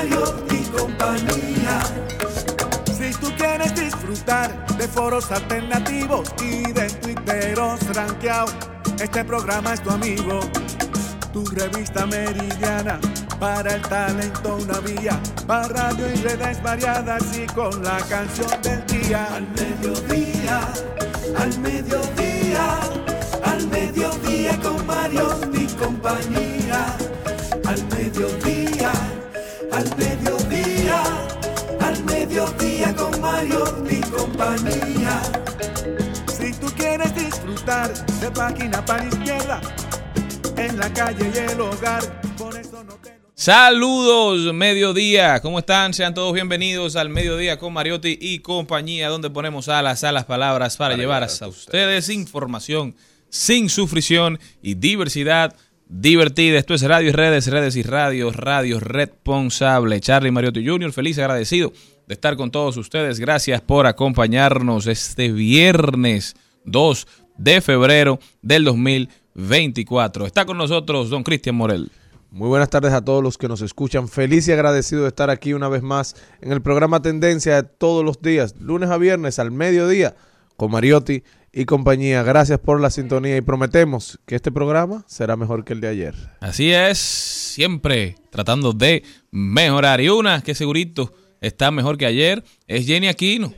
Mariotti y compañía. Si tú quieres disfrutar de foros alternativos y de twitteros rankeados, este programa es tu amigo. Tu revista meridiana para el talento una vía, para radio y redes variadas y con la canción del día. Al mediodía, al mediodía, al mediodía con Mario y compañía. Al mediodía, al mediodía, al mediodía con Mario y compañía. Si tú quieres disfrutar de página para izquierda, en la calle y el hogar, por eso no te. Saludos, mediodía. ¿Cómo están? Sean todos bienvenidos al mediodía con Mariotti y compañía, donde ponemos alas a las palabras para, llevar a ustedes información sin sufrición y diversidad divertida. Esto es Radio y Redes, Redes y Radios, Radio Responsable. Charlie Mariotti Jr., feliz y agradecido de estar con todos ustedes. Gracias por acompañarnos este viernes 2 de febrero del 2024. Está con nosotros don Cristian Morel. Muy buenas tardes a todos los que nos escuchan. Feliz y agradecido de estar aquí una vez más en el programa Tendencia de todos los días, lunes a viernes al mediodía, con Mariotti y compañía. Gracias por la sintonía y prometemos que este programa será mejor que el de ayer. Así es, siempre tratando de mejorar. Y una que segurito está mejor que ayer es Jenny Aquino.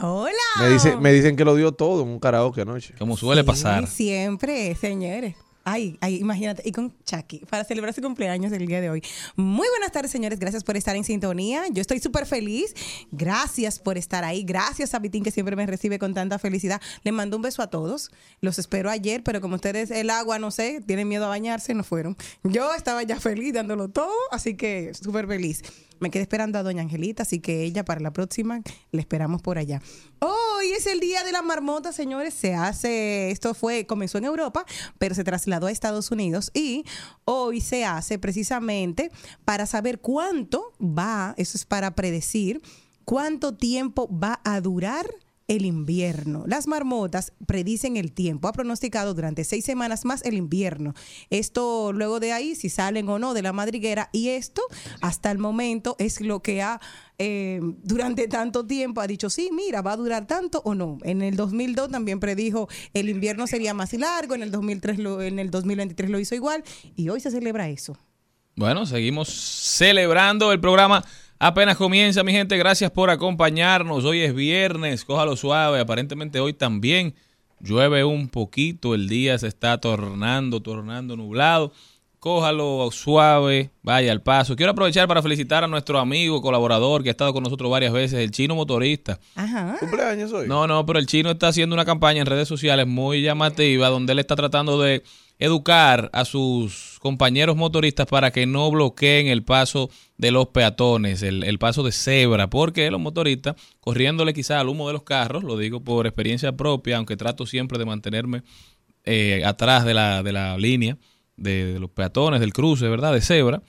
Hola. Me, dice, me dicen que lo dio todo en un karaoke anoche. Como suele Sí, pasar. Siempre, señores. Ay, ay, imagínate, y con Chucky, para celebrar su cumpleaños el día de hoy. Muy buenas tardes, señores, gracias por estar en sintonía. Yo estoy súper feliz. Gracias por estar ahí. Gracias a Vitín, que siempre me recibe con tanta felicidad. Le mando un beso a todos. Los espero ayer, pero como ustedes, el agua, no sé, tienen miedo a bañarse, no fueron. Yo estaba ya feliz dándolo todo, así que súper feliz. Me quedé esperando a Doña Angelita, así que ella para la próxima le esperamos por allá. Hoy es el día de la marmota, señores. Se hace, esto fue, comenzó en Europa, pero se trasladó a Estados Unidos y hoy se hace precisamente para saber cuánto va, eso es para predecir, cuánto tiempo va a durar el invierno. Las marmotas predicen el tiempo. Ha pronosticado durante seis semanas más el invierno. Esto luego de ahí, si salen o no de la madriguera. Y esto, hasta el momento, es lo que ha, eh, durante tanto tiempo, ha dicho, sí, mira, va a durar tanto o no. En el 2002 también predijo el invierno sería más largo. En el 2003, lo, en el 2023 lo hizo igual. Y hoy se celebra eso. Bueno, seguimos celebrando el programa. Apenas comienza, mi gente. Gracias por acompañarnos. Hoy es viernes, cójalo suave. Aparentemente hoy también llueve un poquito. El día se está tornando, tornando nublado. Cójalo suave, vaya al paso. Quiero aprovechar para felicitar a nuestro amigo, colaborador, que ha estado con nosotros varias veces, el chino motorista. Ajá. ¿Cumpleaños hoy? No, no, pero el chino está haciendo una campaña en redes sociales muy llamativa donde él está tratando de educar a sus compañeros motoristas para que no bloqueen el paso de los peatones, el, el paso de cebra, porque los motoristas, corriéndole quizá al humo de los carros, lo digo por experiencia propia, aunque trato siempre de mantenerme eh, atrás de la, de la línea de, los peatones, del cruce, ¿verdad? De cebra,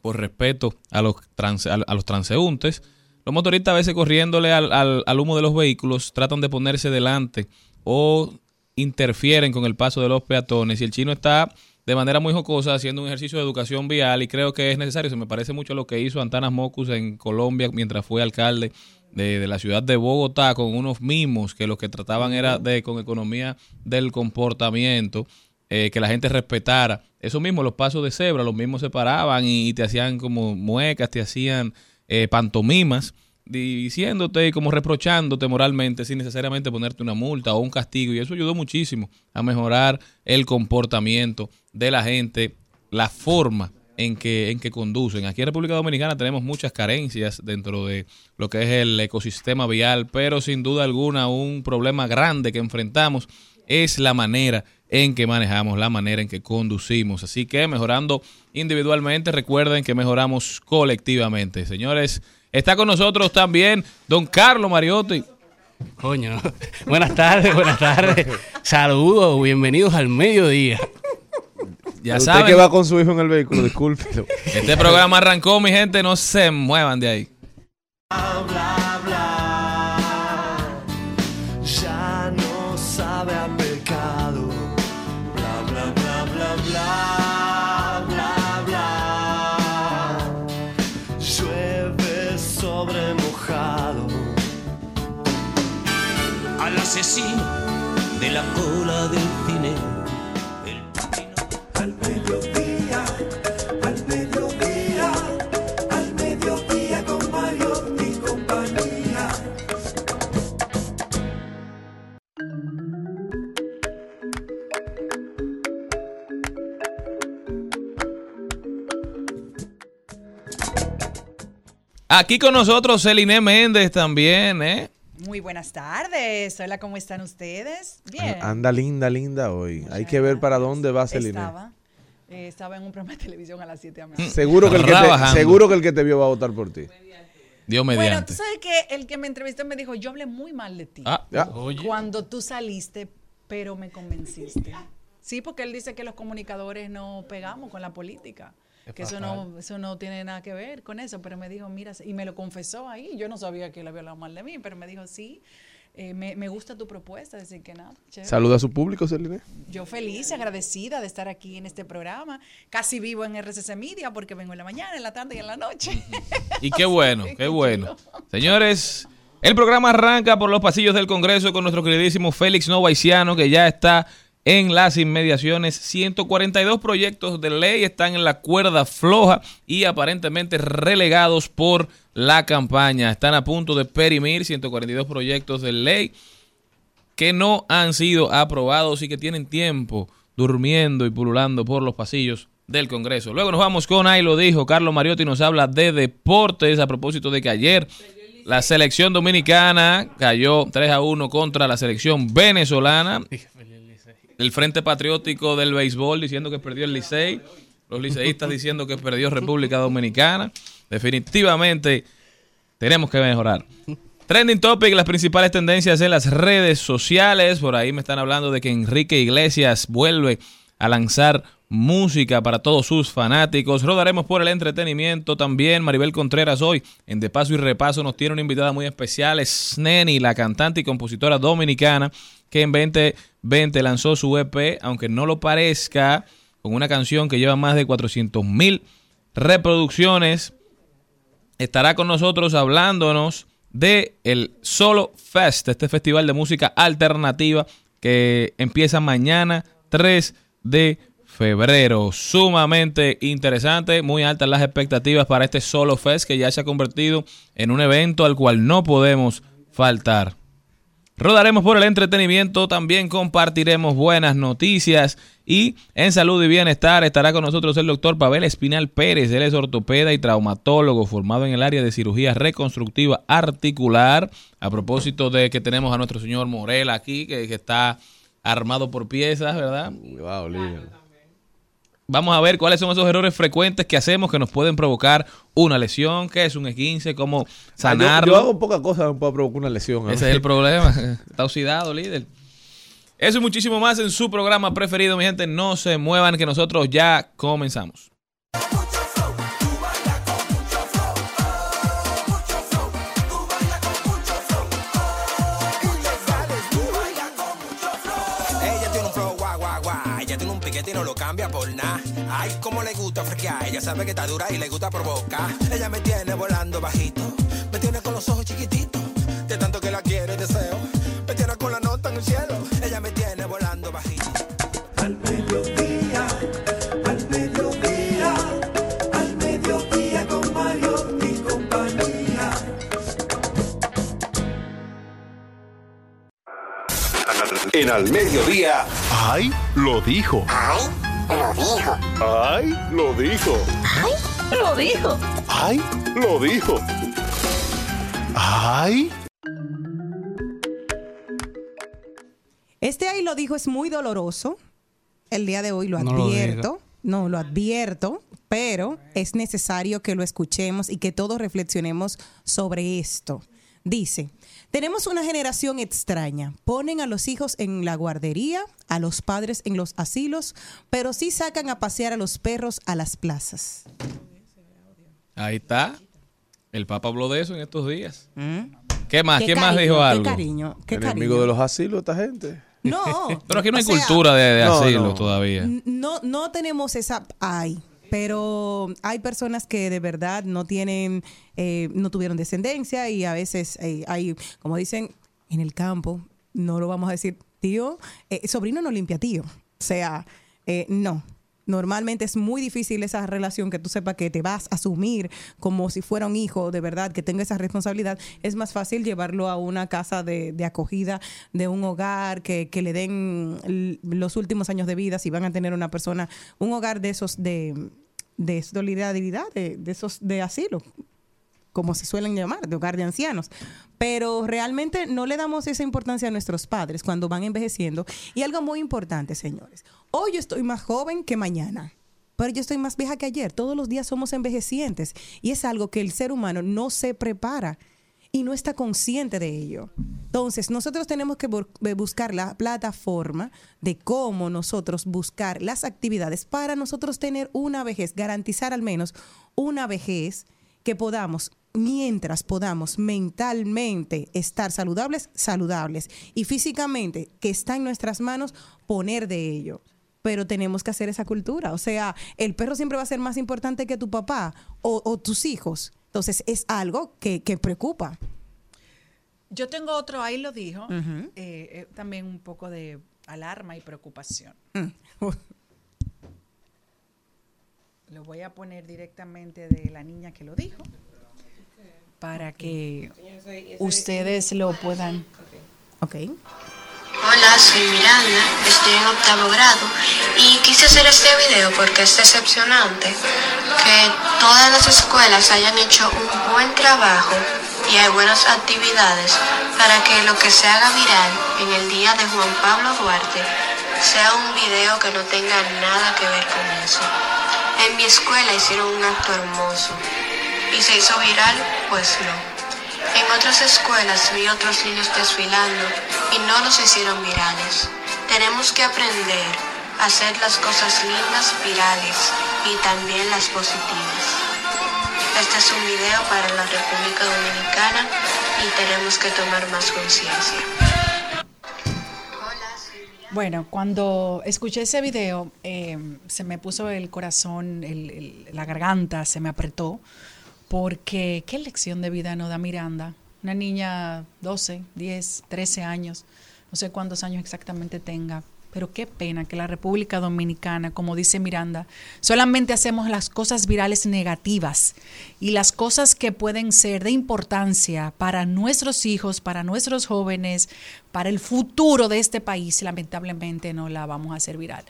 por respeto a los, trans- a los transeúntes. Los motoristas a veces corriéndole al, al- al humo de los vehículos tratan de ponerse delante o interfieren con el paso de los peatones y el chino está de manera muy jocosa haciendo un ejercicio de educación vial y creo que es necesario. Se me parece mucho lo que hizo Antanas Mocus en Colombia mientras fue alcalde de, la ciudad de Bogotá con unos mimos que lo que trataban era de con economía del comportamiento eh, que la gente respetara. Eso mismo, los pasos de cebra, los mismos se paraban y, y te hacían como muecas, te hacían eh, pantomimas, diciéndote y como reprochándote moralmente sin necesariamente ponerte una multa o un castigo. Y eso ayudó muchísimo a mejorar el comportamiento de la gente, la forma en que, en que conducen. Aquí en República Dominicana tenemos muchas carencias dentro de lo que es el ecosistema vial, pero sin duda alguna un problema grande que enfrentamos es la manera en que manejamos, la manera en que conducimos. Así que mejorando individualmente, recuerden que mejoramos colectivamente. Señores, está con nosotros también don Carlos Mariotti. Coño, buenas tardes, buenas tardes. Saludos, bienvenidos al mediodía. Ya Usted saben, que va con su hijo en el vehículo, discúlpelo. este programa arrancó, mi gente, no se muevan de ahí. Asesino de la cola del cine. El al mediodía al mediodía al mediodía con Mario y compañía Aquí con nosotros Celine Méndez también, ¿eh? Muy buenas tardes. Hola, ¿cómo están ustedes? Bien. Anda linda, linda hoy. Hay que ver para dónde va Celine. Estaba, eh, estaba en un programa de televisión a las 7 de la mañana. Seguro que, el que te, seguro que el que te vio va a votar por ti. Dios Bueno, mediante. tú sabes que el que me entrevistó me dijo, yo hablé muy mal de ti Ah, Ya. cuando tú saliste, pero me convenciste. Sí, porque él dice que los comunicadores no pegamos con la política. Que eso no, eso no tiene nada que ver con eso, pero me dijo, mira, y me lo confesó ahí. Yo no sabía que él había hablado mal de mí, pero me dijo, sí, eh, me, me gusta tu propuesta, decir que nada. chévere. Saluda a su público, Celine. Yo feliz agradecida de estar aquí en este programa. Casi vivo en RCC Media porque vengo en la mañana, en la tarde y en la noche. Y qué bueno, qué bueno. Señores, el programa arranca por los pasillos del Congreso con nuestro queridísimo Félix Novaiciano, que ya está en las inmediaciones. 142 proyectos de ley están en la cuerda floja y aparentemente relegados por la campaña. Están a punto de perimir 142 proyectos de ley que no han sido aprobados y que tienen tiempo durmiendo y pululando por los pasillos del Congreso. Luego nos vamos con ahí lo dijo Carlos Mariotti nos habla de deportes a propósito de que ayer la selección dominicana cayó 3 a 1 contra la selección venezolana. El Frente Patriótico del Béisbol diciendo que perdió el Licey, los liceístas diciendo que perdió República Dominicana. Definitivamente tenemos que mejorar. Trending topic, las principales tendencias en las redes sociales. Por ahí me están hablando de que Enrique Iglesias vuelve a lanzar música para todos sus fanáticos. Rodaremos por el entretenimiento también. Maribel Contreras hoy en De Paso y Repaso nos tiene una invitada muy especial. Es Neni, la cantante y compositora dominicana que en 2020 lanzó su EP, aunque no lo parezca, con una canción que lleva más de 400 mil reproducciones estará con nosotros hablándonos de el Solo Fest, este festival de música alternativa que empieza mañana 3 de febrero. Sumamente interesante, muy altas las expectativas para este Solo Fest que ya se ha convertido en un evento al cual no podemos faltar. Rodaremos por el entretenimiento, también compartiremos buenas noticias y en salud y bienestar estará con nosotros el doctor Pavel Espinal Pérez. Él es ortopeda y traumatólogo formado en el área de cirugía reconstructiva articular. A propósito de que tenemos a nuestro señor Morel aquí, que, que está armado por piezas, ¿verdad? Wow, líder. Vamos a ver cuáles son esos errores frecuentes que hacemos que nos pueden provocar una lesión, qué es un esguince, cómo Ah, yo- sanarlo. Yo, hago pocas cosas que puedo provocar una lesión. ¿eh? Ese es el problema. Está oxidado, líder. Eso y muchísimo más en su programa preferido, mi gente. No se muevan, que nosotros ya comenzamos. No lo cambia por nada. Ay, como le gusta frequear, ella sabe que está dura y le gusta provocar. Ella me tiene volando bajito, me tiene con los ojos chiquititos, de tanto que la quiero y deseo. Me tiene con la nota en el cielo, ella me tiene volando bajito. al mediodía, al mediodía, al mediodía con Mario y compañía. En al mediodía. ¡Ay! Lo dijo. ¡Ay! Lo dijo. ¡Ay! Lo dijo. Lo dijo. ¡Ay! Lo dijo. ¡Ay! Este ahí lo dijo es muy doloroso. El día de hoy lo No lo advierto. no, lo advierto, pero es necesario que lo escuchemos y que todos reflexionemos sobre esto. Dice, tenemos una generación extraña. Ponen a los hijos en la guardería, a los padres en los asilos, pero sí sacan a pasear a los perros a las plazas. Ahí está. El Papa habló de eso en estos días. ¿Qué más? Qué ¿Quién más cariño, dijo qué algo? cariño, qué Enemigo cariño. de los asilos, esta gente. No. Pero aquí no hay o sea, cultura de, de No, asilo no. todavía. No, no tenemos esa. Hay. Pero hay personas que de verdad no tienen, eh, no tuvieron descendencia y a veces eh, hay, como dicen, en el campo, no lo vamos a decir, tío, eh, sobrino no limpia tío. O sea, eh, no. Normalmente es muy difícil esa relación que tú sepas que te vas a asumir como si fuera un hijo de verdad, que tenga esa responsabilidad. Es más fácil llevarlo a una casa de, de acogida, de un hogar, que, que le den los últimos años de vida, si van a tener una persona, un hogar de esos de, de solidaridad, de, de esos de asilo como se suelen llamar, de hogar de ancianos. Pero realmente no le damos esa importancia a nuestros padres cuando van envejeciendo. Y algo muy importante, señores. Hoy estoy más joven que mañana. Pero yo estoy más vieja que ayer. Todos los días somos envejecientes. Y es algo que el ser humano no se prepara y no está consciente de ello. Entonces, nosotros tenemos que eh, buscar la plataforma de cómo nosotros buscar las actividades para nosotros tener una vejez, garantizar al menos una vejez que podamos, mientras podamos mentalmente estar saludables, saludables, y físicamente, que está en nuestras manos, poner de ello. Pero tenemos que hacer esa cultura. O sea, el perro siempre va a ser más importante que tu papá o, o tus hijos. Entonces, es algo que, que preocupa. Yo tengo otro, ahí lo dijo, eh, eh, también un poco de alarma y preocupación. Mm. Lo voy a poner directamente de la niña que lo dijo para que ustedes lo puedan. Ok. Hola, soy Miranda, estoy en octavo grado y quise hacer este video porque es decepcionante que todas las escuelas hayan hecho un buen trabajo y hay buenas actividades para que lo que se haga viral en el día de Juan Pablo Duarte sea un video que no tenga nada que ver con eso. En mi escuela hicieron un acto hermoso y se hizo viral, pues no. En otras escuelas vi otros niños desfilando y no los hicieron virales. Tenemos que aprender a hacer las cosas lindas virales y también las positivas. Este es un video para la República Dominicana y tenemos que tomar más conciencia. Bueno, cuando escuché ese video, eh, se me puso el corazón, el- el- la garganta se me apretó, porque qué lección de vida nos da Miranda. Una niña 12, 10, 13 años, no sé cuántos años exactamente tenga, pero qué pena que la República Dominicana, como dice Miranda, solamente hacemos las cosas virales negativas y las cosas que pueden ser de importancia para nuestros hijos, para nuestros jóvenes, para el futuro de este país, lamentablemente no la vamos a hacer viral.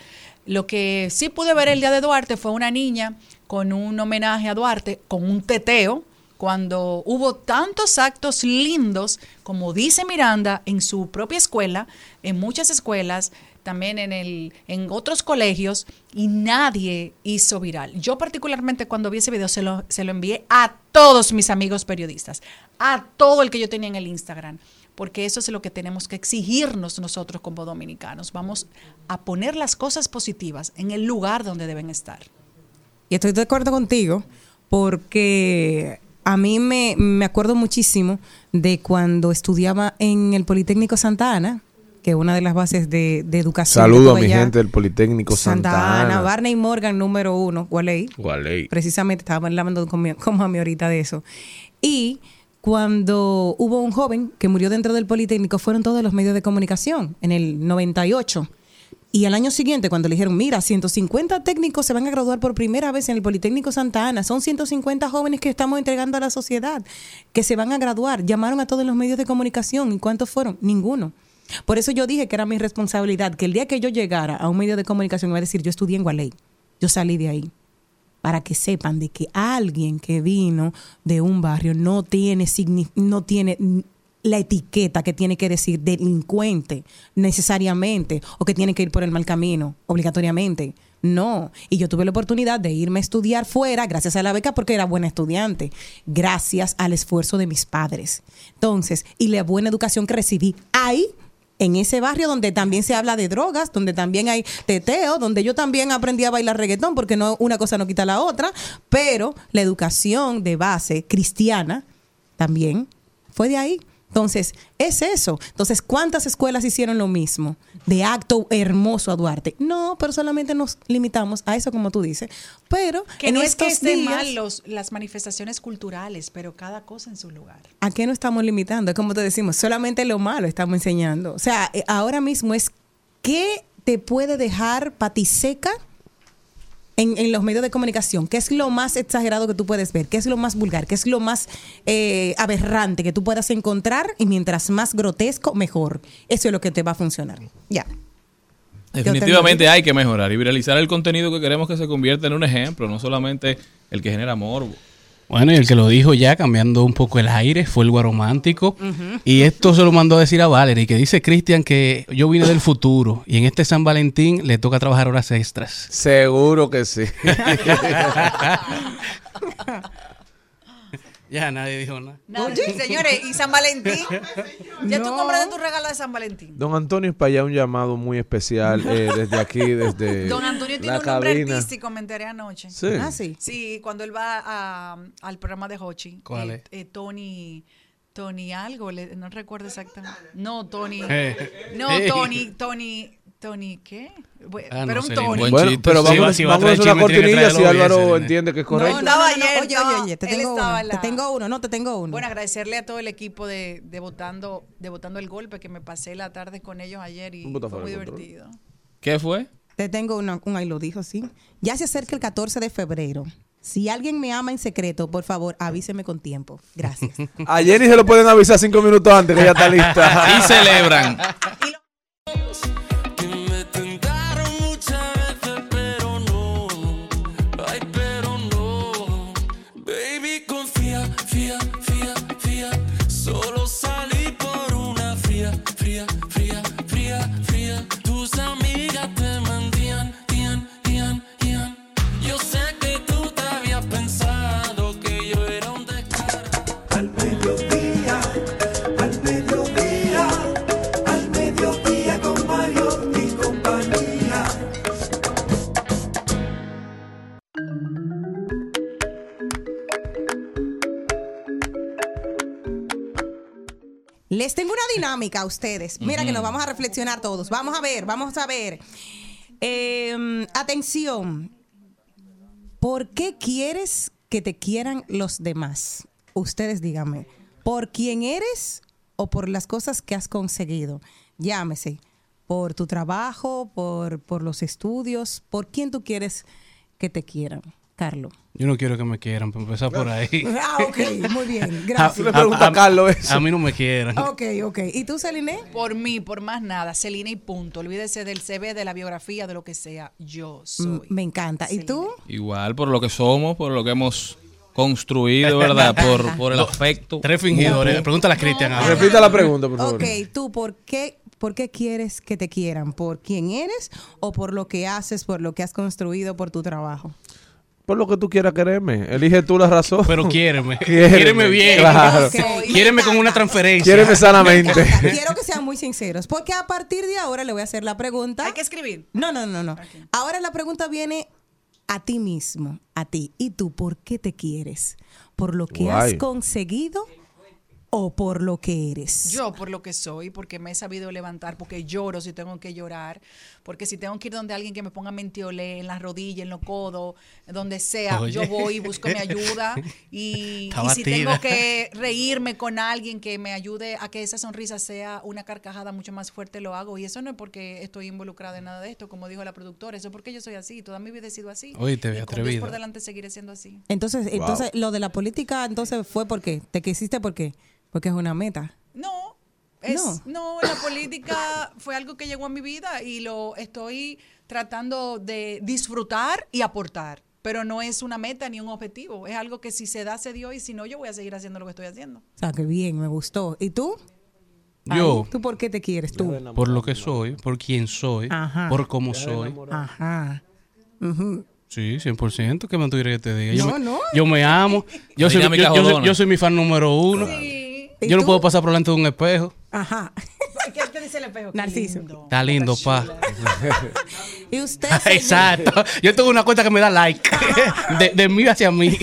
Lo que sí pude ver el día de Duarte fue una niña con un homenaje a Duarte, con un teteo, cuando hubo tantos actos lindos, como dice Miranda, en su propia escuela, en muchas escuelas, también en, el, en otros colegios, y nadie hizo viral. Yo particularmente cuando vi ese video se lo, se lo envié a todos mis amigos periodistas, a todo el que yo tenía en el Instagram, porque eso es lo que tenemos que exigirnos nosotros como dominicanos. Vamos a poner las cosas positivas en el lugar donde deben estar. Y estoy de acuerdo contigo porque a mí me, me acuerdo muchísimo de cuando estudiaba en el Politécnico Santa Ana, que es una de las bases de, de educación. Saludo a mi gente del Politécnico Santa, Santa Ana, Ana. Barney Morgan número uno, Gualey. Gualey. Precisamente estaba hablando con mi, con mami ahorita de eso. Y cuando hubo un joven que murió dentro del Politécnico, fueron todos los medios de comunicación en el 98. Y al año siguiente, cuando le dijeron, mira, 150 técnicos se van a graduar por primera vez en el Politécnico Santa Ana, son 150 jóvenes que estamos entregando a la sociedad, que se van a graduar, llamaron a todos los medios de comunicación. ¿Y cuántos fueron? Ninguno. Por eso yo dije que era mi responsabilidad, que el día que yo llegara a un medio de comunicación iba a decir, yo estudié en Gualey, yo salí de ahí para que sepan de que alguien que vino de un barrio no tiene, no tiene la etiqueta que tiene que decir delincuente necesariamente o que tiene que ir por el mal camino obligatoriamente. No, y yo tuve la oportunidad de irme a estudiar fuera gracias a la beca porque era buena estudiante, gracias al esfuerzo de mis padres. Entonces, y la buena educación que recibí ahí en ese barrio donde también se habla de drogas, donde también hay teteo, donde yo también aprendí a bailar reggaetón, porque no una cosa no quita la otra, pero la educación de base cristiana también fue de ahí. Entonces, es eso. Entonces, ¿cuántas escuelas hicieron lo mismo? De acto hermoso a Duarte. No, pero solamente nos limitamos a eso, como tú dices. Pero Que en no es que estos estén días, mal los, las manifestaciones culturales, pero cada cosa en su lugar. ¿A qué no estamos limitando? Es como te decimos, solamente lo malo estamos enseñando. O sea, eh, ahora mismo es qué te puede dejar patiseca en, en los medios de comunicación. ¿Qué es lo más exagerado que tú puedes ver? ¿Qué es lo más vulgar? ¿Qué es lo más eh, aberrante que tú puedas encontrar? Y mientras más grotesco, mejor. Eso es lo que te va a funcionar. Ya. Definitivamente hay que mejorar y viralizar el contenido que queremos que se convierta en un ejemplo, no solamente el que genera morbo. Bueno, y el que lo dijo ya, cambiando un poco el aire, fue el guaromántico. Y esto se lo mandó a decir a Valerie, que dice Cristian que yo vine del futuro y en este San Valentín le toca trabajar horas extras. Seguro que sí. ya nadie dijo nada. Señores, y San Valentín. Ya tú compraste tu regalo de San Valentín. Don Antonio es para allá un llamado muy especial eh, desde aquí, desde Don Antonio tiene la un nombre cabina. artístico, me enteré anoche. Sí. Ah, sí. Sí, cuando él va a- al programa de Hochi. ¿Cuál eh, es? eh, Tony. Tony algo, no recuerdo exactamente. No, Tony. No. Tony, Tony, Tony, ¿qué? Ah, no pero un Tony. Bueno, pero Sí, vamos, va- si va a vamos a traer hacer una cortinilla si bien, Álvaro entiende que es No, correcto. no, Estaba no, no, ayer, Oye, oye, oye, te tengo uno. Te tengo uno, no, te tengo uno. Bueno, agradecerle a todo el equipo de, de votando, de votando el golpe, que me pasé la tarde con ellos ayer y fue muy divertido. ¿Qué fue? Te tengo una- un ahí lo dijo, sí. Ya se acerca el 14 de febrero. Si alguien me ama en secreto, por favor, avíseme con tiempo. Gracias. A Jenny se lo pueden avisar cinco minutos antes que ella está lista. Y celebran. Que Les tengo una dinámica a ustedes. Mira que nos vamos a reflexionar todos. Vamos a ver, vamos a ver. Eh, atención. ¿Por qué quieres que te quieran los demás? Ustedes díganme. ¿Por quién eres o por las cosas que has conseguido? Llámese. Por tu trabajo, por, por los estudios. ¿Por quién tú quieres que te quieran? Carlos. Yo no quiero que me quieran, para empezar por ahí. Ah, ok, muy bien. Gracias. le pregunta a Carlos eso. a mí no me quieran. Ok, ok. ¿Y tú, Celine? Por mí, por más nada, Celina y punto. Olvídese del CV, de la biografía, de lo que sea. Yo soy. Mm, Me encanta. ¿Y tú? Igual por lo que somos, por lo que hemos construido, ¿verdad? Por, por el afecto. Tres fingidores. Pregúntale a Cristian ahora. Repita la pregunta, por favor. Ok, tú, ¿por qué, ¿por qué quieres que te quieran? ¿Por quién eres o por lo que haces, por lo que has construido, por tu trabajo? Por lo que tú quieras quererme. Elige tú la razón. Pero quiéreme. Quiéreme, Quiéreme bien. claro. Ok, Quiéreme me con una transferencia. Quiéreme sanamente. Quiero que sean muy sinceros, porque a partir de ahora le voy a hacer la pregunta. Hay que escribir. No, no, no, no. Ahora la pregunta viene a ti mismo, a ti. ¿Y tú por qué te quieres? ¿Por lo que has conseguido o por lo que eres? Yo por lo que soy, porque me he sabido levantar, porque lloro si tengo que llorar, porque si tengo que ir donde alguien que me ponga mentiolé en las rodillas, en los codos, donde sea, Oye. yo voy y busco mi ayuda. Y, si tengo que reírme con alguien que me ayude a que esa sonrisa sea una carcajada mucho más fuerte, lo hago. Y eso no es porque estoy involucrada en nada de esto, como dijo la productora, eso es porque yo soy así, toda mi vida he sido así. Oye, te y por delante seguiré siendo así. Entonces, entonces lo de la política, entonces fue porque te quisiste por qué? Porque es una meta. No, es, No. no. la política fue algo que llegó a mi vida y lo estoy tratando de disfrutar y aportar. Pero no es una meta ni un objetivo. Es algo que si se da, se dio y si no, yo voy a seguir haciendo lo que estoy haciendo. O sea, que bien, me gustó. ¿Y tú? Yo, Ay, ¿Tú por qué te quieres tú? por lo que soy, por quien soy, Ajá. por cómo soy. Ajá. Ujú. Sí, 100%. ¿Qué más tú quieres que te diga? Yo, No, me, no. yo me amo. Yo soy, yo, soy- jodona. yo soy mi fan número uno. ¿Y Yo no puedo pasar por delante de un espejo. Ajá. ¿Qué te dice el espejo? Qué Narciso. lindo. Está lindo, pa. Y usted. señor? Exacto. Yo tengo una cuenta que me da like. De, de mí hacia mí.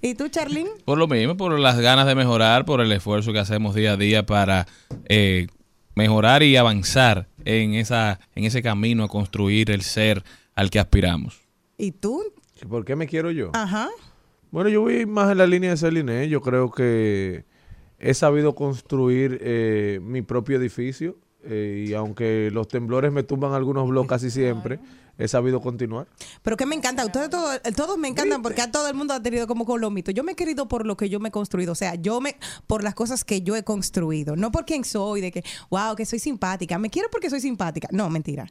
¿Y tú, Charlene? Por lo mismo, por las ganas de mejorar, por el esfuerzo que hacemos día a día para eh, mejorar y avanzar en esa en ese camino a construir el ser al que aspiramos. ¿Y tú? ¿Por qué me quiero yo? Ajá. Bueno, yo voy más en la línea de Celine. Yo creo que he sabido construir eh, mi propio edificio. eh, y aunque los temblores me tumban algunos bloques casi siempre, he sabido continuar. Pero que me encanta, ustedes todos, todos me encantan porque a todo el mundo ha tenido como con lo mito. Yo me he querido por lo que yo me he construido, o sea, yo me, por las cosas que yo he construido, no por quién soy, de que, wow, que soy simpática, me quiero porque soy simpática. No, mentira.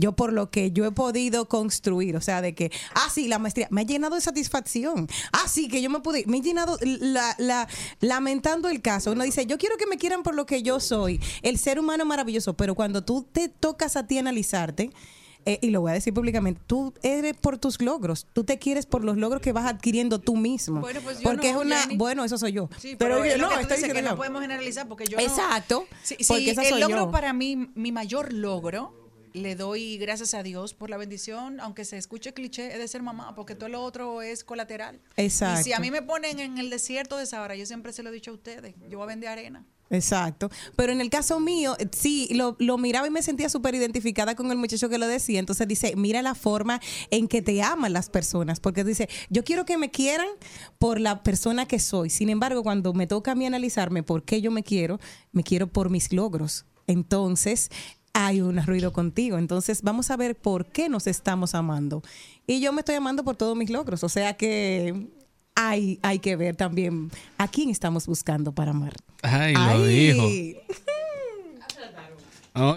Yo por lo que yo he podido construir, o sea, de que, ah, sí, la maestría, me ha llenado de satisfacción. Ah, sí, que yo me pude, me he llenado, la, la- lamentando el caso. Uno dice, yo quiero que me quieran por lo que yo soy, el ser humano maravilloso, pero cuando tú te tocas a ti analizarte, eh, y lo voy a decir públicamente, tú eres por tus logros, tú te quieres por los logros que vas adquiriendo tú mismo. Bueno, pues yo porque no, es una, bueno, eso soy yo. Sí, pero, yo- no, estoy que no podemos generalizar porque yo no- Exacto, Sí, sí, porque esa el soy logro yo. para mí, mi mayor logro, le doy gracias a Dios por la bendición, aunque se escuche cliché, es de ser mamá, porque todo lo otro es colateral. Exacto. Y si a mí me ponen en el desierto de Sahara, yo siempre se lo he dicho a ustedes, yo voy a vender arena. Exacto. Pero en el caso mío, eh, sí, lo, lo miraba y me sentía súper identificada con el muchacho que lo decía. Entonces dice, mira la forma en que te aman las personas. Porque dice, yo quiero que me quieran por la persona que soy. Sin embargo, cuando me toca a mí analizarme por qué yo me quiero, me quiero por mis logros. Entonces, hay un ruido contigo. Entonces, vamos a ver por qué nos estamos amando. Y yo me estoy amando por todos mis logros. O sea que hay, hay que ver también a quién estamos buscando para amar. Ay, lo Ay. dijo. Oh,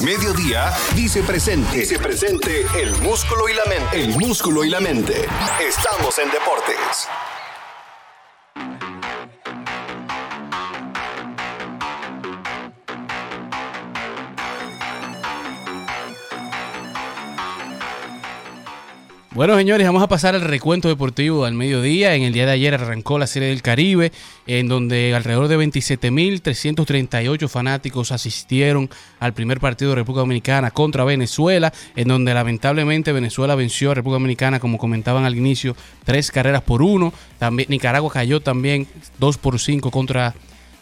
Al Mediodía dice presente. Dice presente el músculo y la mente. El músculo y la mente. Estamos en deportes. Bueno, señores, vamos a pasar al recuento deportivo al mediodía. En el día de ayer arrancó la Serie del Caribe, en donde alrededor de 27.338 fanáticos asistieron al primer partido de República Dominicana contra Venezuela, en donde lamentablemente Venezuela venció a República Dominicana, como comentaban al inicio, tres carreras por uno. También Nicaragua cayó también dos por cinco contra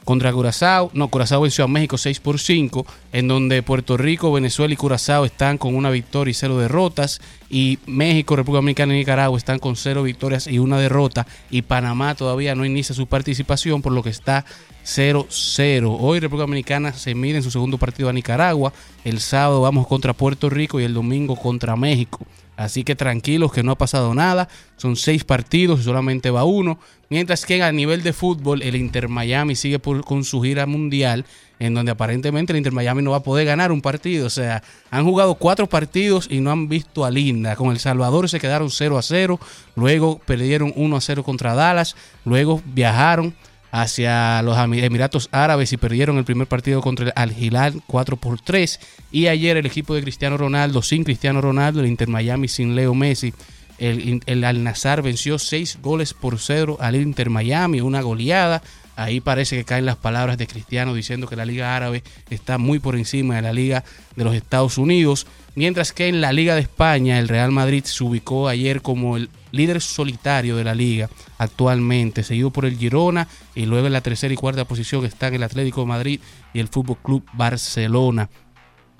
contra Curazao. No, Curazao venció a México 6 por 5, en donde Puerto Rico, Venezuela y Curazao están con una victoria y cero derrotas. Y México, República Dominicana y Nicaragua están con cero victorias y una derrota. Y Panamá todavía no inicia su participación, por lo que está 0-0. Hoy República Dominicana se mide en su segundo partido a Nicaragua. El sábado vamos contra Puerto Rico y el domingo contra México. Así que tranquilos que no ha pasado nada. Son seis partidos y solamente va uno. Mientras que a nivel de fútbol, el Inter Miami sigue por- con su gira mundial, en donde aparentemente el Inter Miami no va a poder ganar un partido. O sea, han jugado cuatro partidos y no han visto a Linda. Con El Salvador se quedaron 0 a 0. Luego perdieron 1 a 0 contra Dallas. Luego viajaron hacia los Emiratos Árabes y perdieron el primer partido contra el Al Hilal 4 por 3 y ayer el equipo de Cristiano Ronaldo sin Cristiano Ronaldo, el Inter Miami sin Leo Messi, el, el Al Nazar venció 6 goles por 0 al Inter Miami, una goleada. Ahí parece que caen las palabras de Cristiano diciendo que la Liga Árabe está muy por encima de la Liga de los Estados Unidos. Mientras que en la Liga de España, el Real Madrid se ubicó ayer como el líder solitario de la liga actualmente, seguido por el Girona y luego en la tercera y cuarta posición están el Atlético de Madrid y el Fútbol Club Barcelona.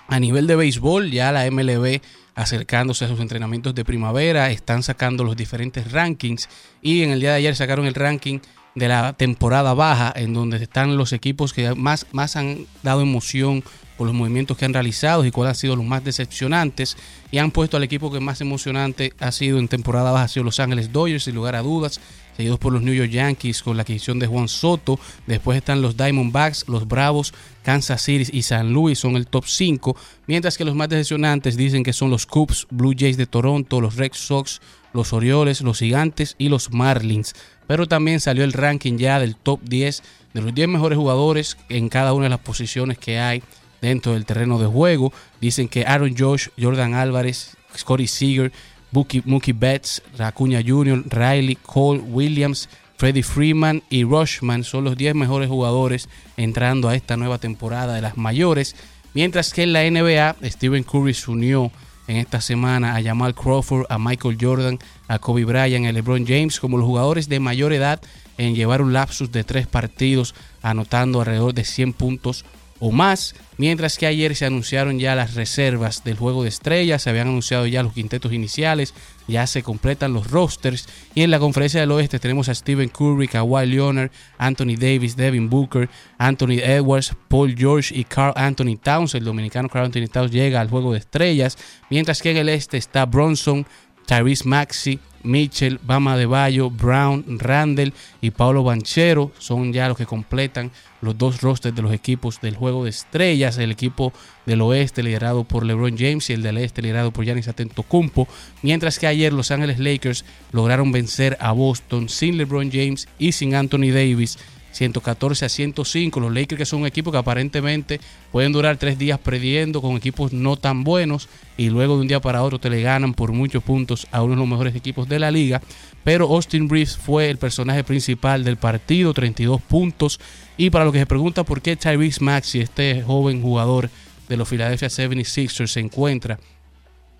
A nivel de béisbol, ya la MLB acercándose a sus entrenamientos de primavera, están sacando los diferentes rankings y en el día de ayer sacaron el ranking de la temporada baja, en donde están los equipos que más, más han dado emoción por los movimientos que han realizado y cuáles han sido los más decepcionantes. Y han puesto al equipo que más emocionante ha sido en temporada baja, ha Los Ángeles Dodgers, sin lugar a dudas, seguidos por los New York Yankees con la adquisición de Juan Soto. Después están los Diamondbacks, los Bravos, Kansas City y San Luis son el top 5. Mientras que los más decepcionantes dicen que son los Cubs, Blue Jays de Toronto, los Red Sox, los Orioles, los Gigantes y los Marlins. Pero también salió el ranking ya del top 10 de los 10 mejores jugadores en cada una de las posiciones que hay dentro del terreno de juego. Dicen que Aaron Josh, Jordan Álvarez, Scotty Seager, Mookie, Betts, Racuña Jr., Riley, Cole, Williams, Freddie Freeman y Rushman son los 10 mejores jugadores entrando a esta nueva temporada de las mayores. Mientras que en la NBA, Stephen Curry se unió en esta semana a Jamal Crawford, a Michael Jordan, a Kobe Bryant, a LeBron James como los jugadores de mayor edad en llevar un lapsus de tres partidos, anotando alrededor de 100 puntos o más, mientras que ayer se anunciaron ya las reservas del juego de estrellas, se habían anunciado ya los quintetos iniciales, ya se completan los rosters y en la conferencia del oeste tenemos a Stephen Curry, Kawhi Leonard, Anthony Davis, Devin Booker, Anthony Edwards, Paul George y Carl Anthony Towns, el dominicano Carl Anthony Towns llega al juego de estrellas, mientras que en el este está Bronson, Tyrese Maxey, Mitchell, Bama de Bayo, Brown, Randall y Paulo Banchero son ya los que completan los dos rosters de los equipos del juego de estrellas. El equipo del oeste liderado por LeBron James y el del este liderado por Giannis Antetokounmpo. Mientras que ayer Los Ángeles Lakers lograron vencer a Boston sin LeBron James y sin Anthony Davis 114 a 105. Los Lakers que son un equipo que aparentemente pueden durar tres días perdiendo con equipos no tan buenos y luego de un día para otro te le ganan por muchos puntos a uno de los mejores equipos de la liga. Pero Austin Reeves fue el personaje principal del partido, 32 puntos. Y para lo que se pregunta por qué Tyrese Maxey, este joven jugador de los Philadelphia 76ers, se encuentra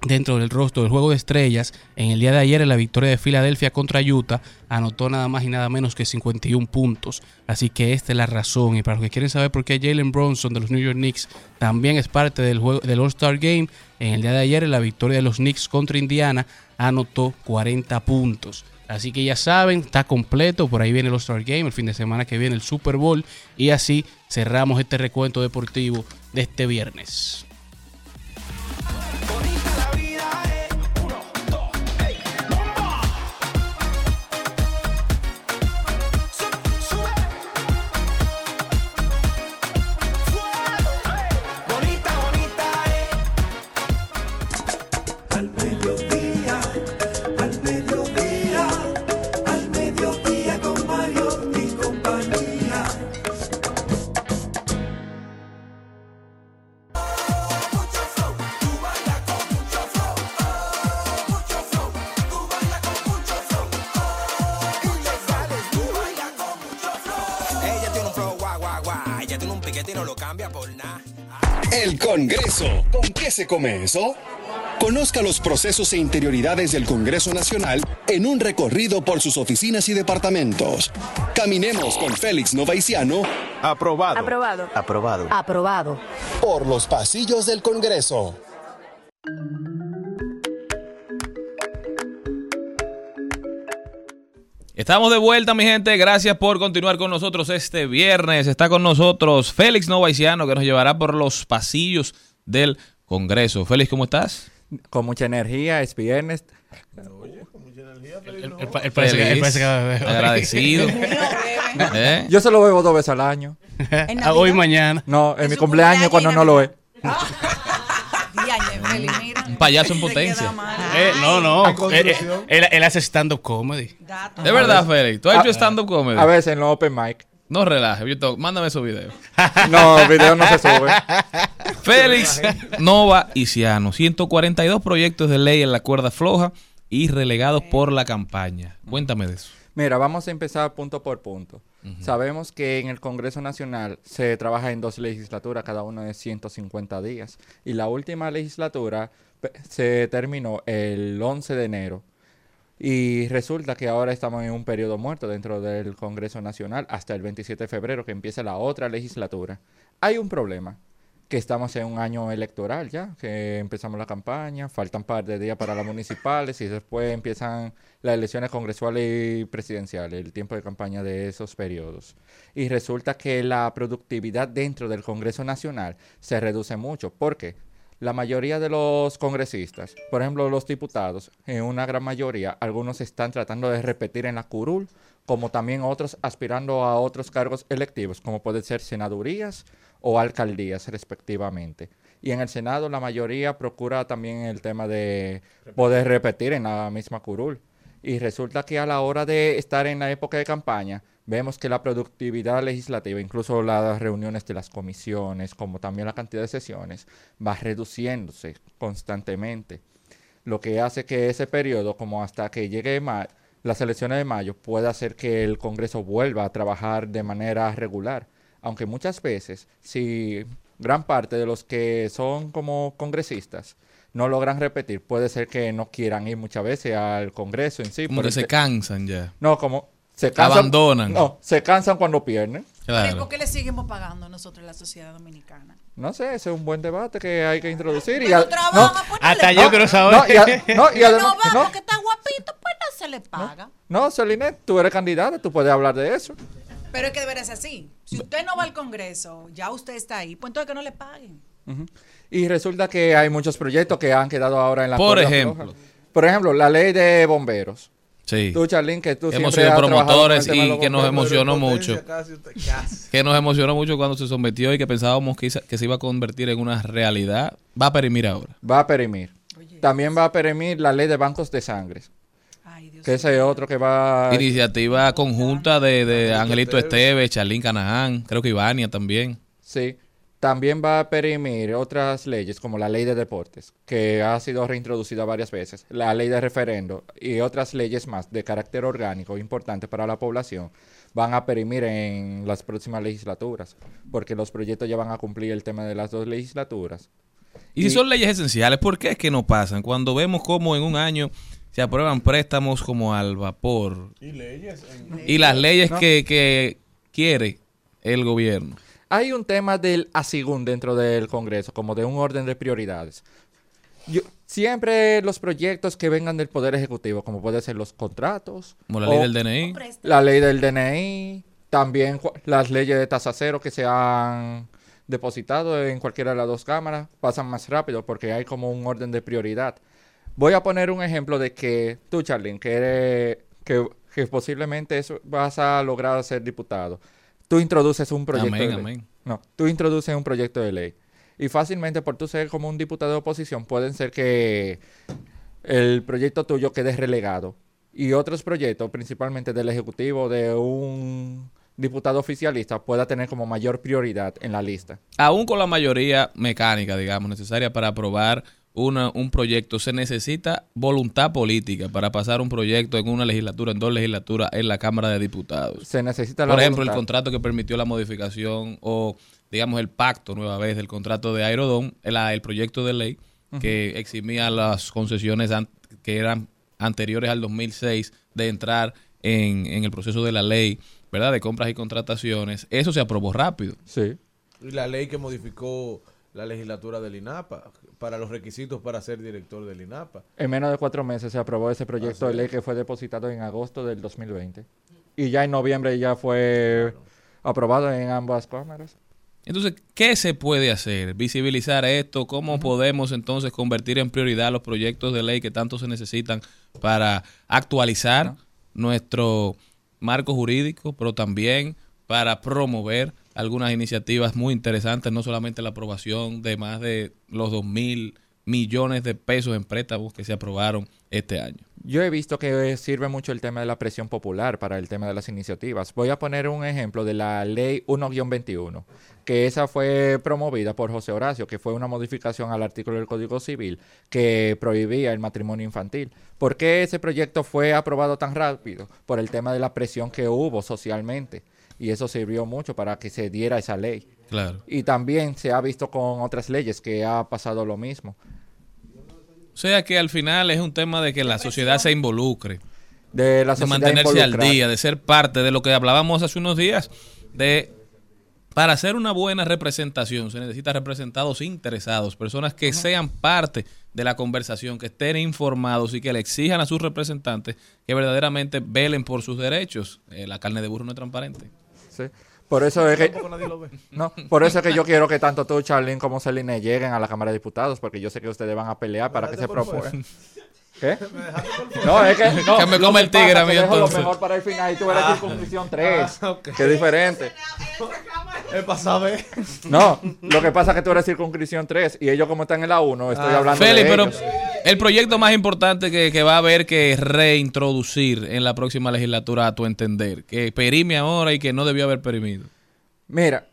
dentro del rostro del juego de estrellas, en el día de ayer la victoria de Filadelfia contra Utah, anotó nada más y nada menos que 51 puntos. Así que esta es la razón. Y para los que quieren saber por qué Jalen Bronson de los New York Knicks también es parte del, juego, del All-Star Game, en el día de ayer la victoria de los Knicks contra Indiana, anotó 40 puntos. Así que ya saben, está completo. Por ahí viene el All-Star Game, el fin de semana que viene el Super Bowl. Y así cerramos este recuento deportivo de este viernes. Se come eso? Conozca los procesos e interioridades del Congreso Nacional en un recorrido por sus oficinas y departamentos. Caminemos con Félix Novaiciano. Aprobado. Aprobado. Aprobado. Aprobado. Por los pasillos del Congreso. Estamos de vuelta, mi gente. Gracias por continuar con nosotros este viernes. Está con nosotros Félix Novaiciano, que nos llevará por los pasillos del Congreso. Félix, ¿cómo estás? Con mucha energía, es viernes. Él parece que- él parece que va a beber. Agradecido. ¿Eh? Yo se lo bebo dos veces al año. ¿En Ah, Hoy y mañana. No, en ¿En mi cumpleaños cumpleaños cuando no lo es. Mira. Un payaso en Te potencia. Eh, no, no. A Él, construcción. él- él hace stand-up comedy. Dato. De verdad, Félix. ¿Tú has Ah, hecho stand-up comedy? A veces en los open mic. No relajes. yo tengo- Mándame esos videos. No, el video no se sube. Félix Nova Iciano. 142 proyectos de ley en la cuerda floja y relegados por la campaña. Cuéntame de eso. Mira, vamos a empezar punto por punto. Sabemos que en el Congreso Nacional se trabaja en dos legislaturas, cada una de 150 días. Y la última legislatura se terminó el 11 de enero. Y resulta que ahora estamos en un periodo muerto dentro del Congreso Nacional hasta el 27 de febrero que empieza la otra legislatura. Hay un problema. que estamos en un año electoral ya, que empezamos la campaña, faltan un par de días para las municipales y después empiezan las elecciones congresuales y presidenciales, el tiempo de campaña de esos periodos. Y resulta que la productividad dentro del Congreso Nacional se reduce mucho. ¿Por qué? La mayoría de los congresistas, por ejemplo los diputados, en una gran mayoría, algunos están tratando de repetir en la curul, como también otros aspirando a otros cargos electivos, como pueden ser senadurías o alcaldías respectivamente. Y en el Senado la mayoría procura también el tema de poder repetir en la misma curul. Y resulta que a la hora de estar en la época de campaña, vemos que la productividad legislativa, incluso las reuniones de las comisiones, como también la cantidad de sesiones, va reduciéndose constantemente. Lo que hace que ese periodo, como hasta que llegue las elecciones de mayo, pueda hacer que el Congreso vuelva a trabajar de manera regular. Aunque muchas veces, si gran parte de los que son como congresistas no logran repetir, puede ser que no quieran ir muchas veces al Congreso en sí. Como que se cansan ya. no, como se cansan. Abandonan. No, se cansan cuando pierden. Claro. ¿Por qué le seguimos pagando nosotros en la sociedad dominicana? No sé, ese es un buen debate que hay que introducir. y Pero al- trabaja, no Hasta yo quiero saber. No, y, a- no, y además, no va no, porque está guapito, pues no se le paga. no, Celine, tú eres candidata, tú puedes hablar de eso. Pero es que debería ser así. Si usted no va al Congreso, ya usted está ahí, pues entonces que no le paguen. Y resulta que hay muchos proyectos que han quedado ahora en la Por ejemplo. floja. Por ejemplo, la ley de bomberos. Sí. Tú, Charlene, que tú Hemos sido promotores y que nos emocionó mucho. casi, usted- casi. Que nos emocionó mucho cuando se sometió y que pensábamos que, que se iba a convertir en una realidad. Va a perimir ahora. Va a perimir. También va a perimir la ley de bancos de sangre. que ese es otro que va... Iniciativa conjunta de, de Angelito Esteves, Charlín Canaján, creo que Ivania también. Sí. También va a perimir otras leyes como la ley de deportes, que ha sido reintroducida varias veces, la ley de referendo y otras leyes más de carácter orgánico importantes para la población van a perimir en las próximas legislaturas, porque los proyectos ya van a cumplir el tema de las dos legislaturas. Y si son leyes esenciales, ¿por qué es que no pasan? Cuando vemos cómo en un año se aprueban préstamos como al vapor Y leyes. en- y las leyes No. que, que quiere el gobierno. Hay un tema del asigún dentro del Congreso, como de un orden de prioridades. Yo- siempre los proyectos que vengan del Poder Ejecutivo, como pueden ser los contratos. Como la o ley del DNI. La ley del DNI. También las leyes de tasa cero que se han depositado en cualquiera de las dos cámaras pasan más rápido porque hay como un orden de prioridad. Voy a poner un ejemplo de que tú, Charlene, que, eres, que, que posiblemente eso vas a lograr ser diputado. Tú introduces un proyecto Amén, de ley. amén. No, tú introduces un proyecto de ley. Y fácilmente por tú ser como un diputado de oposición, pueden ser que el proyecto tuyo quede relegado. Y otros proyectos, principalmente del Ejecutivo, de un diputado oficialista, pueda tener como mayor prioridad en la lista. Aún con la mayoría mecánica, digamos, necesaria para aprobar una, un proyecto, se necesita voluntad política para pasar un proyecto en una legislatura, en dos legislaturas, en la Cámara de Diputados. Se necesita la Por ejemplo, el contrato que permitió la modificación o, digamos, el pacto nueva vez del contrato de Aerodón, el, el proyecto de ley que eximía las concesiones an- que eran anteriores al 2006 de entrar en, en el proceso de la ley, ¿verdad? De compras y contrataciones. Eso se aprobó rápido. Sí. Y la ley que modificó la legislatura del INAPA para los requisitos para ser director del INAPA. En menos de cuatro meses se aprobó ese proyecto de ley es. que fue depositado en agosto del 2020. Y ya en noviembre ya fue aprobado en ambas cámaras. Entonces, ¿qué se puede hacer? Visibilizar esto, cómo podemos entonces convertir en prioridad los proyectos de ley que tanto se necesitan para actualizar nuestro marco jurídico, pero también para promover algunas iniciativas muy interesantes, no solamente la aprobación de más de los 2 mil millones de pesos en préstamos que se aprobaron este año. Yo he visto que sirve mucho el tema de la presión popular para el tema de las iniciativas. Voy a poner un ejemplo de la ley 1-21, que esa fue promovida por José Horacio, que fue una modificación al artículo del Código Civil que prohibía el matrimonio infantil. ¿Por qué ese proyecto fue aprobado tan rápido? Por el tema de la presión que hubo socialmente. Y eso sirvió mucho para que se diera esa ley. Claro. Y también se ha visto con otras leyes que ha pasado lo mismo. O sea que al final es un tema de que la sociedad se involucre. De la de sociedad mantenerse al día, de ser parte de lo que hablábamos hace unos días, de para hacer una buena representación se necesita representados interesados, personas que sean parte de la conversación, que estén informados y que le exijan a sus representantes que verdaderamente velen por sus derechos. Eh, la carne de burro no es transparente. Sí. Por eso es que, no, por eso es que yo quiero que tanto tú, Charlene, como Celine lleguen a la Cámara de Diputados, porque yo sé que ustedes van a pelear para que se propongan. ¿Qué? No, es que, no, Que me come el tigre a es mí, entonces. lo mejor para el final y tú eres circunscripción 3, Ah, que es diferente. Es para saber. No, lo que pasa es que tú eres circunscripción 3 y ellos como están en la 1, estoy Ah, hablando Félix, de pero ellos. El proyecto más importante que, que va a haber que reintroducir en la próxima legislatura, a tu entender, que perime ahora y que no debió haber perimido. Mira,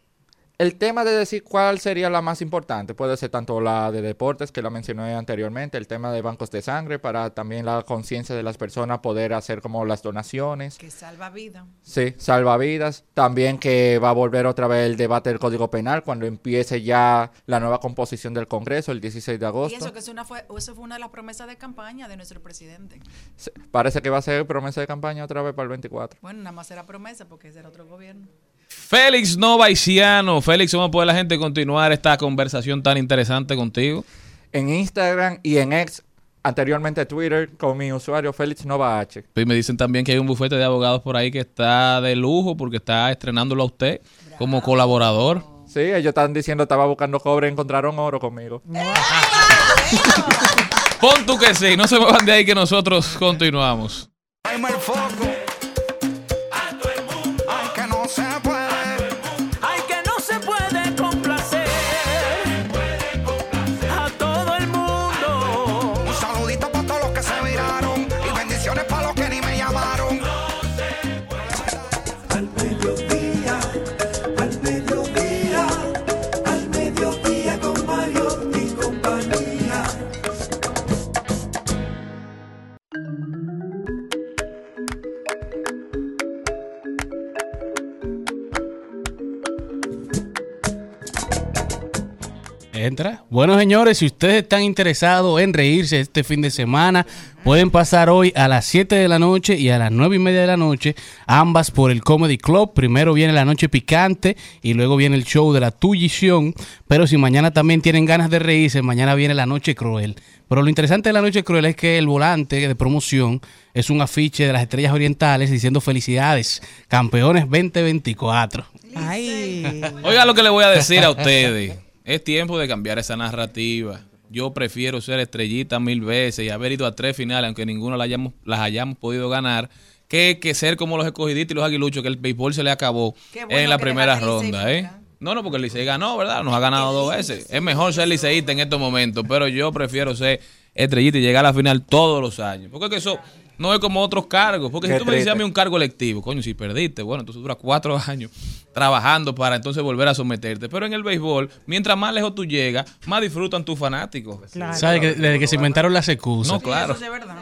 el tema de decir cuál sería la más importante puede ser tanto la de deportes, que la mencioné anteriormente, el tema de bancos de sangre, para también la conciencia de las personas poder hacer como las donaciones. Que salva vida. Sí, salvavidas. También que va a volver otra vez el debate del Código Penal cuando empiece ya la nueva composición del Congreso el 16 de Y agosto. eso que es una fue, eso fue una de las promesas de campaña de nuestro presidente. Parece que va a ser promesa de campaña otra vez para el 24. Bueno, nada más era promesa porque ese era otro gobierno. Félix Novaiciano. Félix, ¿cómo puede la gente continuar esta conversación tan interesante contigo? En Instagram y en X, anteriormente Twitter, con mi usuario Félix Nova H. Y me dicen también que hay un bufete de abogados por ahí que está de lujo porque está estrenándolo a usted como colaborador. Sí, ellos están diciendo estaba buscando cobre, encontraron oro conmigo. Pon tú que sí, no se muevan de ahí que nosotros continuamos. Bueno, señores, si ustedes están interesados en reírse este fin de semana, pueden pasar hoy a las 7 de la noche y a las 9 y media de la noche, ambas por el Comedy Club. Primero viene la noche picante y luego viene el show de la tullición. Pero si mañana también tienen ganas de reírse, mañana viene la noche cruel. Pero lo interesante de la noche cruel es que el volante de promoción es un afiche de las estrellas orientales diciendo felicidades, campeones 2024. Ay. Oiga lo que le voy a decir a ustedes. Es tiempo de cambiar esa narrativa. Yo prefiero ser estrellita mil veces y haber ido a tres finales, aunque ninguna hayamos, las hayamos podido ganar, que, que ser como los escogiditos y los aguiluchos, que el béisbol se le acabó bueno en la primera ronda. ¿eh? No, no, porque el Licey ganó, ¿verdad? Nos ha ganado dos veces. Es mejor ser liceísta en estos momentos, pero yo prefiero ser estrellita y llegar a la final todos los años. Porque es que eso no es como otros cargos. Porque Qué si tú me dices a mí un cargo electivo, coño, si perdiste, bueno, entonces dura cuatro años trabajando para entonces volver a someterte. Pero en el béisbol, mientras más lejos tú llegas, más disfrutan tus fanáticos. ¿Sabes? Que desde que se inventaron las excusas. No, claro. Eso es verdad.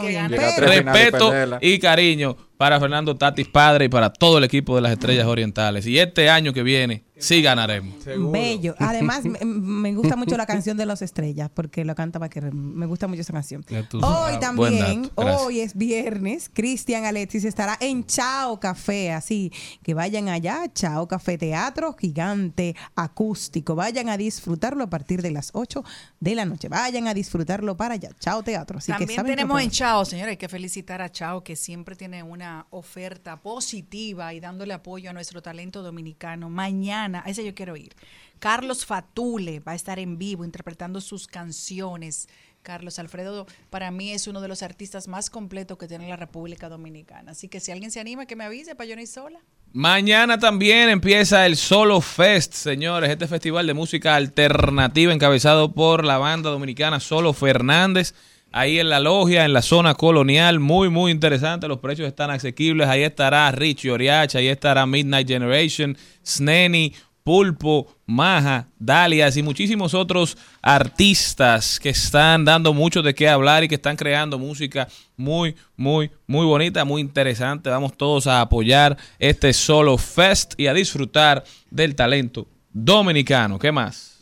Finales y Respeto y cariño para Fernando Tatis padre y para todo el equipo de las Estrellas Orientales. Y este año que viene, sí ganaremos. Bello. Además, me, me gusta mucho la canción de los estrellas porque lo canta Paquer. Me gusta mucho esa canción. Tú Hoy también, hoy es viernes. Cristian Alexis estará en Chao Café. Así que vayan allá. Chao Café Teatro Gigante Acústico. Vayan a disfrutarlo a partir de las 8 de la noche. Vayan a disfrutarlo para allá. Chao Teatro. Así que También saben tenemos en Chao, señores, hay que felicitar a Chao que siempre tiene una oferta positiva y dándole apoyo a nuestro talento dominicano. Mañana, a ese yo quiero ir. Carlos Fatule va a estar en vivo interpretando sus canciones. Carlos Alfredo para mí es uno de los artistas más completos que tiene la República Dominicana. Así que si alguien se anima, que me avise para yo no ir sola. Mañana también empieza el Solo Fest, señores, este festival de música alternativa encabezado por la banda dominicana Solo Fernández. Ahí en la logia, en la zona colonial, muy, muy interesante. Los precios están asequibles. Ahí estará Richie Oriacha, ahí estará Midnight Generation, Sneni, Pulpo, Maja, Dalias y muchísimos otros artistas que están dando mucho de qué hablar y que están creando música muy, muy, muy bonita, muy interesante. Vamos todos a apoyar este Solo Fest y a disfrutar del talento dominicano. ¿Qué más?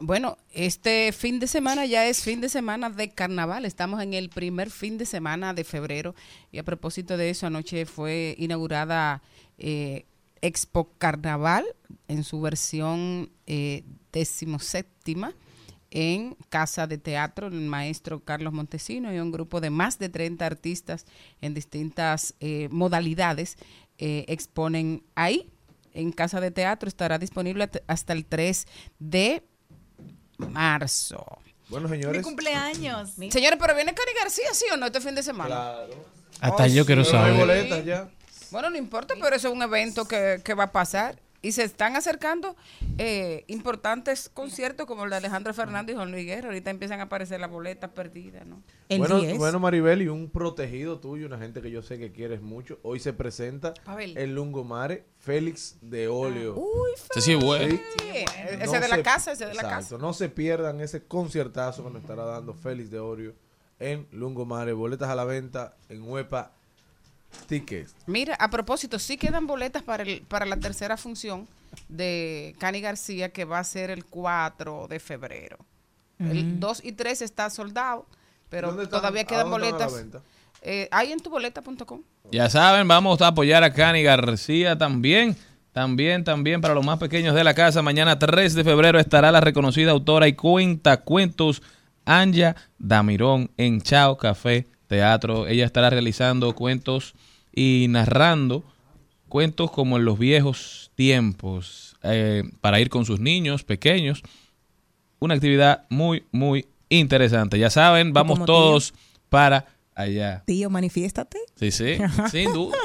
Bueno, este fin de semana ya es fin de semana de carnaval. Estamos en el primer fin de semana de febrero. Y a propósito de eso, anoche fue inaugurada eh, Expo Carnaval en su versión eh, decimoséptima en Casa de Teatro, el maestro Carlos Montesino y un grupo de más de 30 artistas en distintas eh, modalidades eh, exponen ahí. En Casa de Teatro estará disponible hasta el 3 de marzo. Bueno, Mi señores. cumpleaños. Señores, pero viene Cari García, ¿sí o no, este fin de semana? Hasta yo quiero Pero no hay saber. boletas ya. Bueno, no importa, pero eso es un evento que, que va a pasar. Y se están acercando eh, importantes conciertos como el de Alejandro Fernández y Juan Luis Guerra. Ahorita empiezan a aparecer las boletas perdidas, ¿no? Bueno, bueno, Maribel, y un protegido tuyo, una gente que yo sé que quieres mucho. Hoy se presenta Pavel. el Lungomare Félix de Olio. Ese sí es bueno. Sí, ese No de la se- casa, ese de la exacto, casa. No se pierdan ese conciertazo que nos estará dando Félix de Olio en Lungomare. Boletas a la venta en Huepa Tickets. Mira, a propósito, sí quedan boletas para, el, para la tercera función de Cani García, que va a ser el 4 de febrero. El Ujú. 2 y 3 está soldado, pero todavía ¿A quedan boletas. Eh, hay en tuboleta.com. Ya saben, vamos a apoyar a Cani García también. También, también para los más pequeños de la casa. Mañana 3 de febrero estará la reconocida autora y cuenta cuentos Anja Damirón en Chao Café Teatro. Ella estará realizando cuentos y narrando cuentos como en los viejos tiempos eh, para ir con sus niños pequeños. Una actividad muy, muy interesante. Ya saben, vamos todos para allá. Tío, manifiéstate. Sí, sí, sin duda.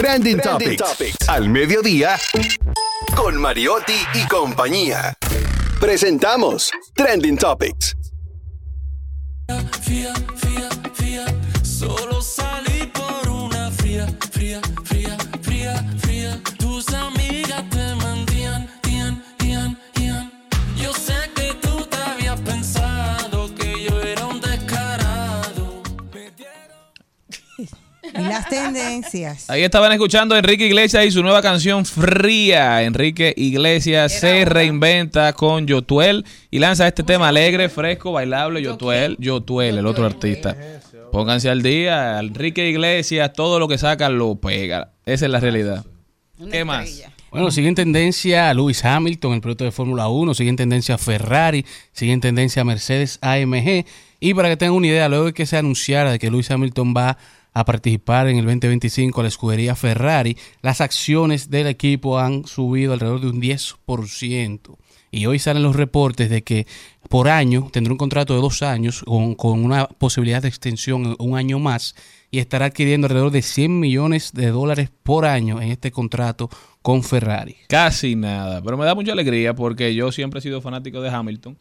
Trending, Topics. Al mediodía. Con Mariotti y compañía. Presentamos Trending Topics. Y las tendencias. Ahí estaban escuchando a Enrique Iglesias y su nueva canción Fría. Enrique Iglesias se reinventa con Yotuel y lanza este tema alegre, fresco, bailable. Yotuel, Yotuel, el otro artista. Pónganse al día. Enrique Iglesias, todo lo que saca lo pega. Esa es la realidad. ¿Qué más? Bueno, sigue en tendencia Lewis Hamilton, el piloto de Fórmula 1, sigue en tendencia Ferrari, sigue en tendencia Mercedes AMG. Y para que tengan una idea, luego de que se anunciara de que Lewis Hamilton va a participar en el 2025 a la escudería Ferrari, las acciones del equipo han subido alrededor de un 10%. Y hoy salen los reportes de que por año tendrá un contrato de dos años con, con una posibilidad de extensión un año más y estará adquiriendo alrededor de 100 millones de dólares por año en este contrato con Ferrari. Casi nada. Pero me da mucha alegría porque yo siempre he sido fanático de Hamilton.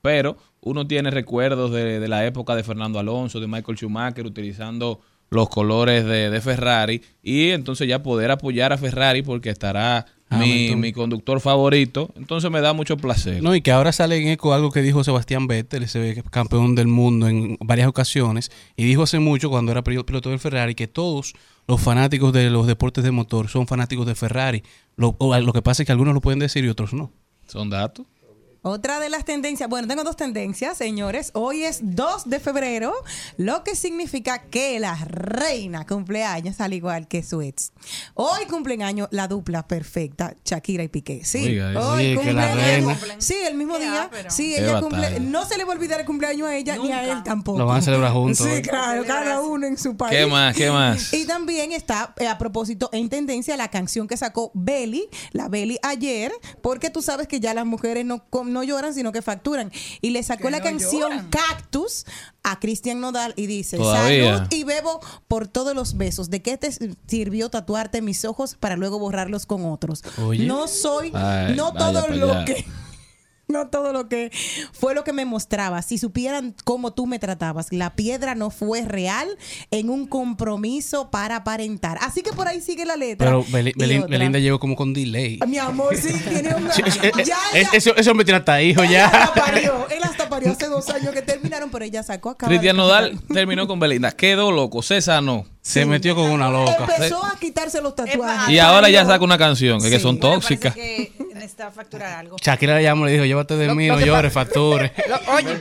Pero uno tiene recuerdos de, de la época de Fernando Alonso, de Michael Schumacher, utilizando los colores de, de Ferrari. Y entonces ya poder apoyar a Ferrari porque estará mi, Hamilton. mi conductor favorito. Entonces me da mucho placer. No, y que ahora sale en eco algo que dijo Sebastián Vettel, ese campeón del mundo en varias ocasiones, y dijo hace mucho cuando era pil- piloto del Ferrari que todos los fanáticos de los deportes de motor son fanáticos de Ferrari. Lo, lo que pasa es que algunos lo pueden decir y otros no. Son datos. Otra de las tendencias, bueno, tengo dos tendencias, señores. Hoy es 2 de febrero, lo que significa que la reina cumpleaños, al igual que su ex. Hoy cumplen años la dupla perfecta, Shakira y Piqué. Sí, Oiga, hoy cumpleaños. reina. Sí, el mismo día. Sí, ella cumple. No se le va a olvidar el cumpleaños a ella ni a él tampoco. Lo van a celebrar juntos, Sí, claro, cada uno en su país. ¿Qué más? ¿Qué más? Y también está, eh, a propósito, en tendencia la canción que sacó Belly, la Belly ayer, porque tú sabes que ya las mujeres no, no lloran, sino que facturan. Y le sacó la no canción lloran. Cactus a Cristian Nodal y dice, Todavía. salud y bebo por todos los besos. ¿De qué te sirvió tatuarte mis ojos para luego borrarlos con otros? Oye. No soy, Ay, no todo lo allá. que... no todo lo que fue lo que me mostraba. Si supieran cómo tú me tratabas, la piedra no fue real en un compromiso para aparentar. Así que por ahí sigue la letra. Pero Belin-. Belinda llegó como con delay. Mi amor, sí, tiene una. Sí, ya, ya. Eso, eso me tiene hasta hijo Él ya. hasta parió, él hasta parió hace dos años que terminaron, pero ella sacó a Cristian Nodal terminó con Belinda. Quedó loco, se sanó. Se metió con una loca. Empezó a quitarse los tatuajes. Y ahora ya saca una canción, que, son tóxicas. que necesita facturar algo. Shakira le llamó y le dijo, llévate de Lo- mí, lo no llores, facture. Lo- oye,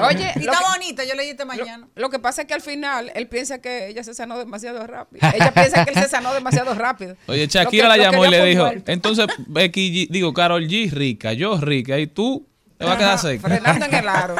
oye, Y está que- bonito, yo leí esta mañana. Lo que pasa es que al final él piensa que ella se sanó demasiado rápido. Ella piensa que él se sanó demasiado rápido. Oye, Shakira que- la llamó y le dijo, muerto. entonces Becky G, digo, Carol G rica, yo rica, y tú te vas a quedar seca. Frenando en el aro.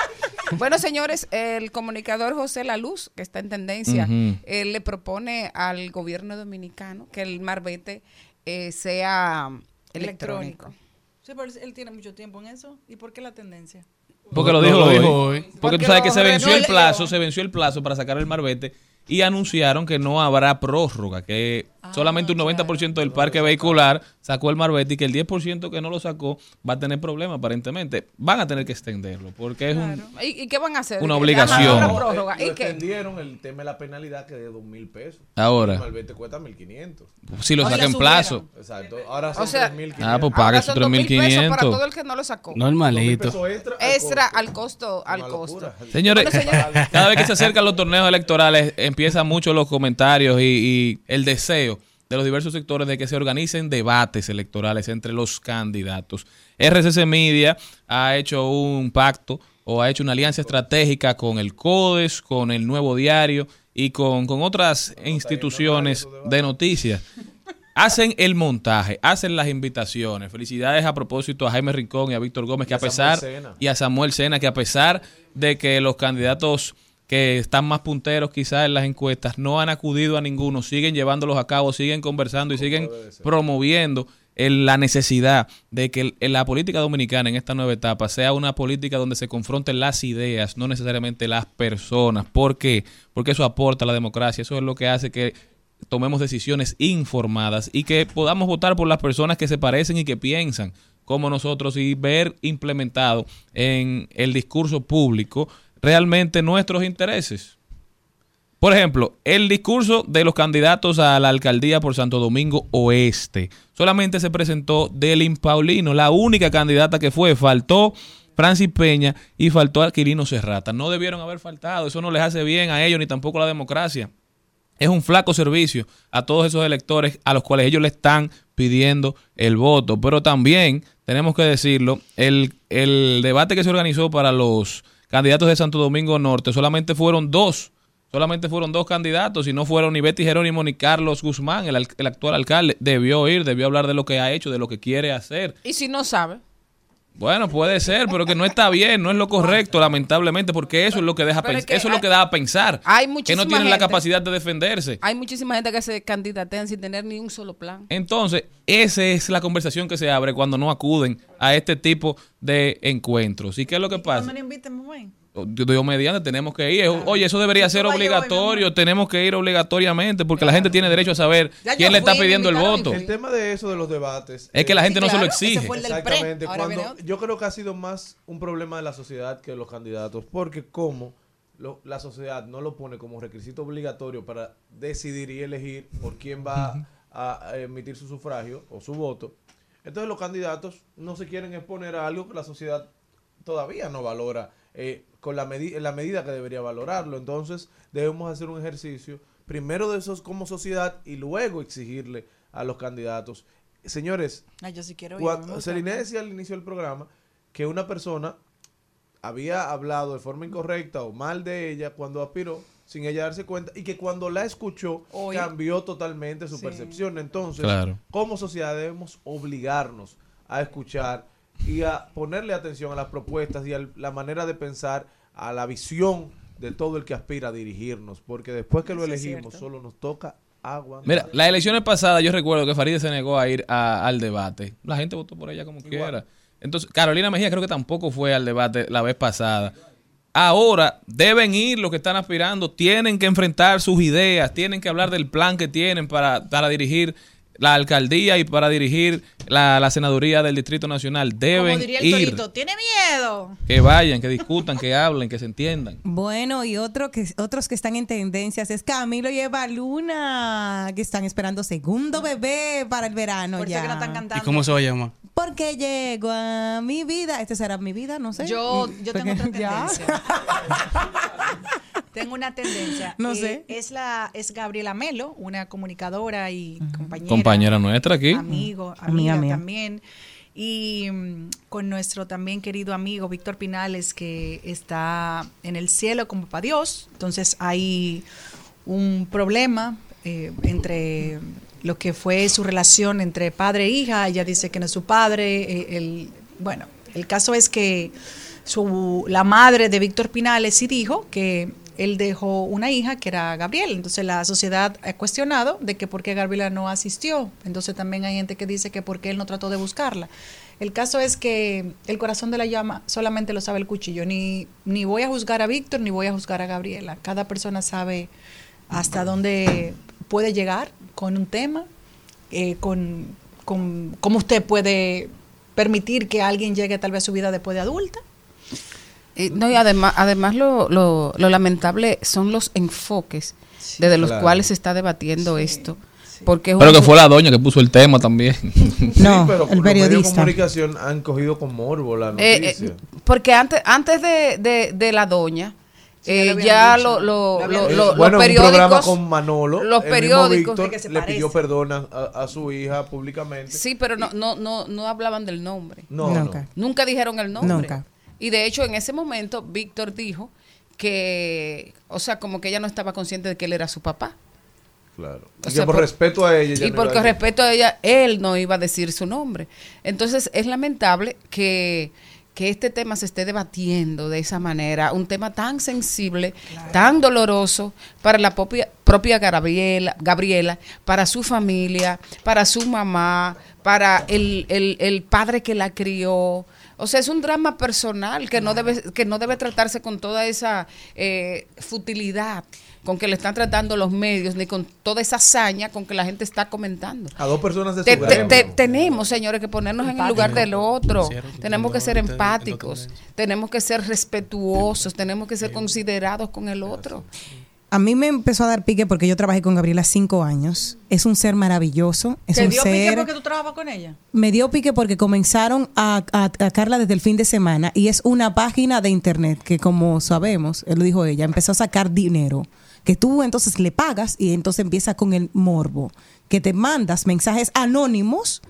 Bueno, señores, el comunicador José La Luz, que está en tendencia, él le propone al gobierno dominicano que el marbete eh, sea electrónico. Sí, pero él tiene mucho tiempo en eso. ¿Y por qué la tendencia? Porque lo dijo, lo hoy. dijo hoy. Porque Porque tú sabes que se venció el plazo, se venció el plazo para sacar el marbete y anunciaron que no habrá prórroga, que Ah, solamente un 90% del parque vehicular sacó el marbete y que el 10% que no lo sacó va a tener problemas aparentemente. Van a tener que extenderlo porque es un... ¿Y, y qué van a hacer? Una obligación. prórroga. ¿Y qué? extendieron el tema de la penalidad que de dos mil pesos. Ahora. El malvete cuesta 1500. Si lo Ahora saca en plazo. Exacto. Ahora son O sea, 3500. Ah, pues paga 2.000 pesos para 3.500. todo el que no lo sacó. Normalito. Pesos extra al Extra costo. al costo, al costo. Señores, Bueno, señores, cada vez que se acercan los torneos electorales, empiezan mucho los comentarios y, y el deseo de los diversos sectores de que se organicen debates electorales entre los candidatos. RCC Media ha hecho un pacto o ha hecho una alianza estratégica con el CODES, con el Nuevo Diario y con, con otras instituciones de noticias. Hacen el montaje, hacen las invitaciones. Felicidades a propósito a Jaime Rincón y a Víctor Gómez, que a pesar, y a Samuel Sena, que a pesar de que los candidatos que están más punteros quizás en las encuestas no han acudido a ninguno, siguen llevándolos a cabo, siguen conversando y siguen promoviendo el- la necesidad de que el- la política dominicana en esta nueva etapa sea una política donde se confronten las ideas, no necesariamente las personas. ¿Por qué? Porque eso aporta a la democracia, eso es lo que hace que tomemos decisiones informadas y que podamos votar por las personas que se parecen y que piensan como nosotros y ver implementado en el discurso público realmente nuestros intereses. Por ejemplo, el discurso de los candidatos a la alcaldía por Santo Domingo Oeste. Solamente se presentó Delin Paulino, la única candidata que fue. Faltó Francis Peña y faltó Aquilino Serrata. No debieron haber faltado. Eso no les hace bien a ellos ni tampoco a la democracia. Es un flaco servicio a todos esos electores a los cuales ellos le están pidiendo el voto. Pero también, tenemos que decirlo, el, el debate que se organizó para los candidatos de Santo Domingo Norte solamente fueron dos. Solamente fueron dos candidatos y no fueron ni Betty Jerónimo ni Carlos Guzmán, el, al- el actual alcalde. Debió ir, debió hablar de lo que ha hecho, de lo que quiere hacer. y si no sabe. Bueno, puede ser, pero que no está bien, no es lo correcto, lamentablemente, porque eso es lo que deja es que eso es lo hay- que da a pensar. hay que no tienen la capacidad de defenderse. Hay muchísima gente que se candidatean sin tener ni un solo plan. Entonces, esa es la conversación que se abre cuando no acuden a este tipo de encuentros. ¿Y qué es lo que No pasa? me inviten. Dios mediante, tenemos que ir. Oye, eso debería ser obligatorio. Tenemos que ir obligatoriamente porque la gente tiene derecho a saber Ya quién le está pidiendo el voto. El tema de eso de los debates. Es que la gente no se lo exige. Exactamente. Cuando, yo creo que ha sido más un problema de la sociedad que de los candidatos, porque como lo- la sociedad no lo pone como requisito obligatorio para decidir y elegir por quién va a, a emitir su sufragio o su voto, entonces los candidatos no se quieren exponer a algo que la sociedad todavía no valora eh, con la, medi- en la medida que debería valorarlo. Entonces debemos hacer un ejercicio primero de esos como sociedad y luego exigirle a los candidatos. Señores, Ay, yo sí quiero ir. cuando, me gusta. Celine decía al inicio del programa que una persona había hablado de forma incorrecta o mal de ella cuando aspiró sin ella darse cuenta y que cuando la escuchó Hoy- cambió totalmente su Sí. percepción. Entonces, Claro. como sociedad debemos obligarnos a escuchar y a ponerle atención a las propuestas y a la manera de pensar, a la visión de todo el que aspira a dirigirnos, porque después que lo Eso elegimos solo nos toca agua. Mira, las elecciones pasadas yo recuerdo que Farideh se negó a ir a- al debate. La gente votó por ella como quiera. Entonces, Carolina Mejía creo que tampoco fue al debate la vez pasada. Ahora deben ir los que están aspirando, tienen que enfrentar sus ideas, tienen que hablar del plan que tienen para, para dirigir la alcaldía y para dirigir la, la senaduría del Distrito Nacional Como deben diría el ir. torito, tiene miedo. Que vayan, que discutan, que hablen, que se entiendan. Bueno, y otro que, otros que están en tendencias es Camilo y Eva Luna, que están esperando segundo bebé para el verano Por eso ya. que no están cantando. ¿Y cómo se va a llamar? Porque llegó a mi vida. Este será mi vida, no sé. Yo, yo tengo otra ya. tendencia. tengo una tendencia. No Eh, sé. Es la es Gabriela Melo, una comunicadora y compañera. Compañera nuestra aquí. Amigo, Amiga también. Y mm, con nuestro también querido amigo Víctor Pinales, que está en el cielo con papá Dios. Entonces hay un problema eh, entre lo que fue su relación entre padre e hija. Ella dice que no es su padre. eh, el, bueno, el caso es que su, la madre de Víctor Pinales sí dijo que él dejó una hija que era Gabriel. Entonces la sociedad ha cuestionado de que por qué Gabriela no asistió. Entonces también hay gente que dice que por qué él no trató de buscarla. El caso es que el corazón de la llama solamente lo sabe el cuchillo. Ni, ni voy a juzgar a Víctor ni voy a juzgar a Gabriela. Cada persona sabe hasta dónde puede llegar con un tema, eh, con, con cómo usted puede permitir que alguien llegue tal vez a su vida después de adulta. Y, no, y además, además lo, lo, lo lamentable son los enfoques desde los Claro. cuales se está debatiendo esto. Porque es Pero que fue la doña que puso el tema también. No, pero el los medios de periodista. comunicación han cogido con morbo la Eh, noticia. eh, porque antes, antes de, de, de la doña, Sí, ya eh, ya lo, lo- Lo lo- lo- Eh, bueno, los en un programa periódicos. con Manolo, los el mismo periódicos. Víctor que se le pidió perdón a, a- a su hija públicamente. Sí, pero no, no, no, no hablaban del nombre. No, Nunca. no. Nunca dijeron el nombre. Nunca. Y de hecho, en ese momento, Víctor dijo que, o sea, como que ella no estaba consciente de que él era su papá. Claro. O Y sea, que por, por- respeto a ella. ella y no porque a respeto a ella, él no iba a decir su nombre. Entonces, es lamentable que, que este tema se esté debatiendo de esa manera, un tema tan sensible, tan doloroso para la propia, propia Gabriela, Gabriela, para su familia, para su mamá, para el, el- el padre que la crió. O sea, es un drama personal que no debe, que no debe tratarse con toda esa eh, futilidad con que le están tratando los medios, ni con toda esa hazaña con que la gente está comentando. A dos personas de su Te- te- gremio. te- tenemos, señores, que ponernos en el lugar del otro. Cierto, Tenemos que ser no, no, no, empáticos, tenemos que ser respetuosos, tenemos que ser considerados con el otro. A mí me empezó a dar pique porque yo trabajé con Gabriela cinco años. Es un ser maravilloso. Es ¿Te un dio pique porque tú trabajabas con ella? Me dio pique porque comenzaron a, a atacarla desde el fin de semana y es una página de internet que, como sabemos, él lo dijo ella, empezó a sacar dinero. Que tú entonces le pagas y entonces empieza con el morbo. Que te mandas mensajes anónimos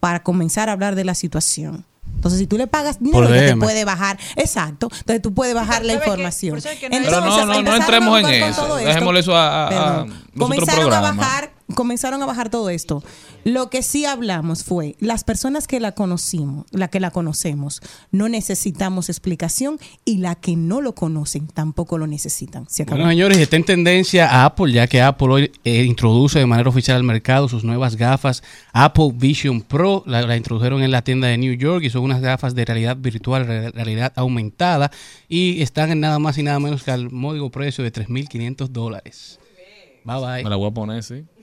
para comenzar a hablar de la situación. Entonces, si tú le pagas dinero, te puede bajar. Exacto. Entonces, tú puedes bajar la información. Que no Pero no, no, no entremos en eso. Dejémosle eso a, a- a comenzaron a bajar comenzaron a bajar todo esto lo que sí hablamos fue las personas que la conocimos la que la conocemos no necesitamos explicación y la que no lo conocen tampoco lo necesitan se Bueno, señores, está en tendencia a Apple, ya que Apple hoy eh, introduce de manera oficial al mercado sus nuevas gafas Apple Vision Pro. La, la introdujeron en la tienda de New York y son unas gafas de realidad virtual, re- realidad aumentada y están en nada más y nada menos que al módico precio de 3.500 dólares. Bye bye. Me la voy a poner, sí.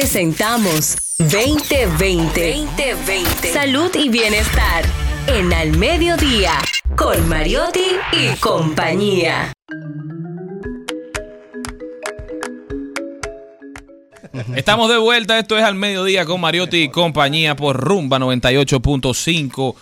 Presentamos 2020. 2020. Salud y bienestar. En Al Mediodía. Con Mariotti y compañía. Estamos de vuelta, esto es al mediodía con Mariotti y compañía por Rumba 98.5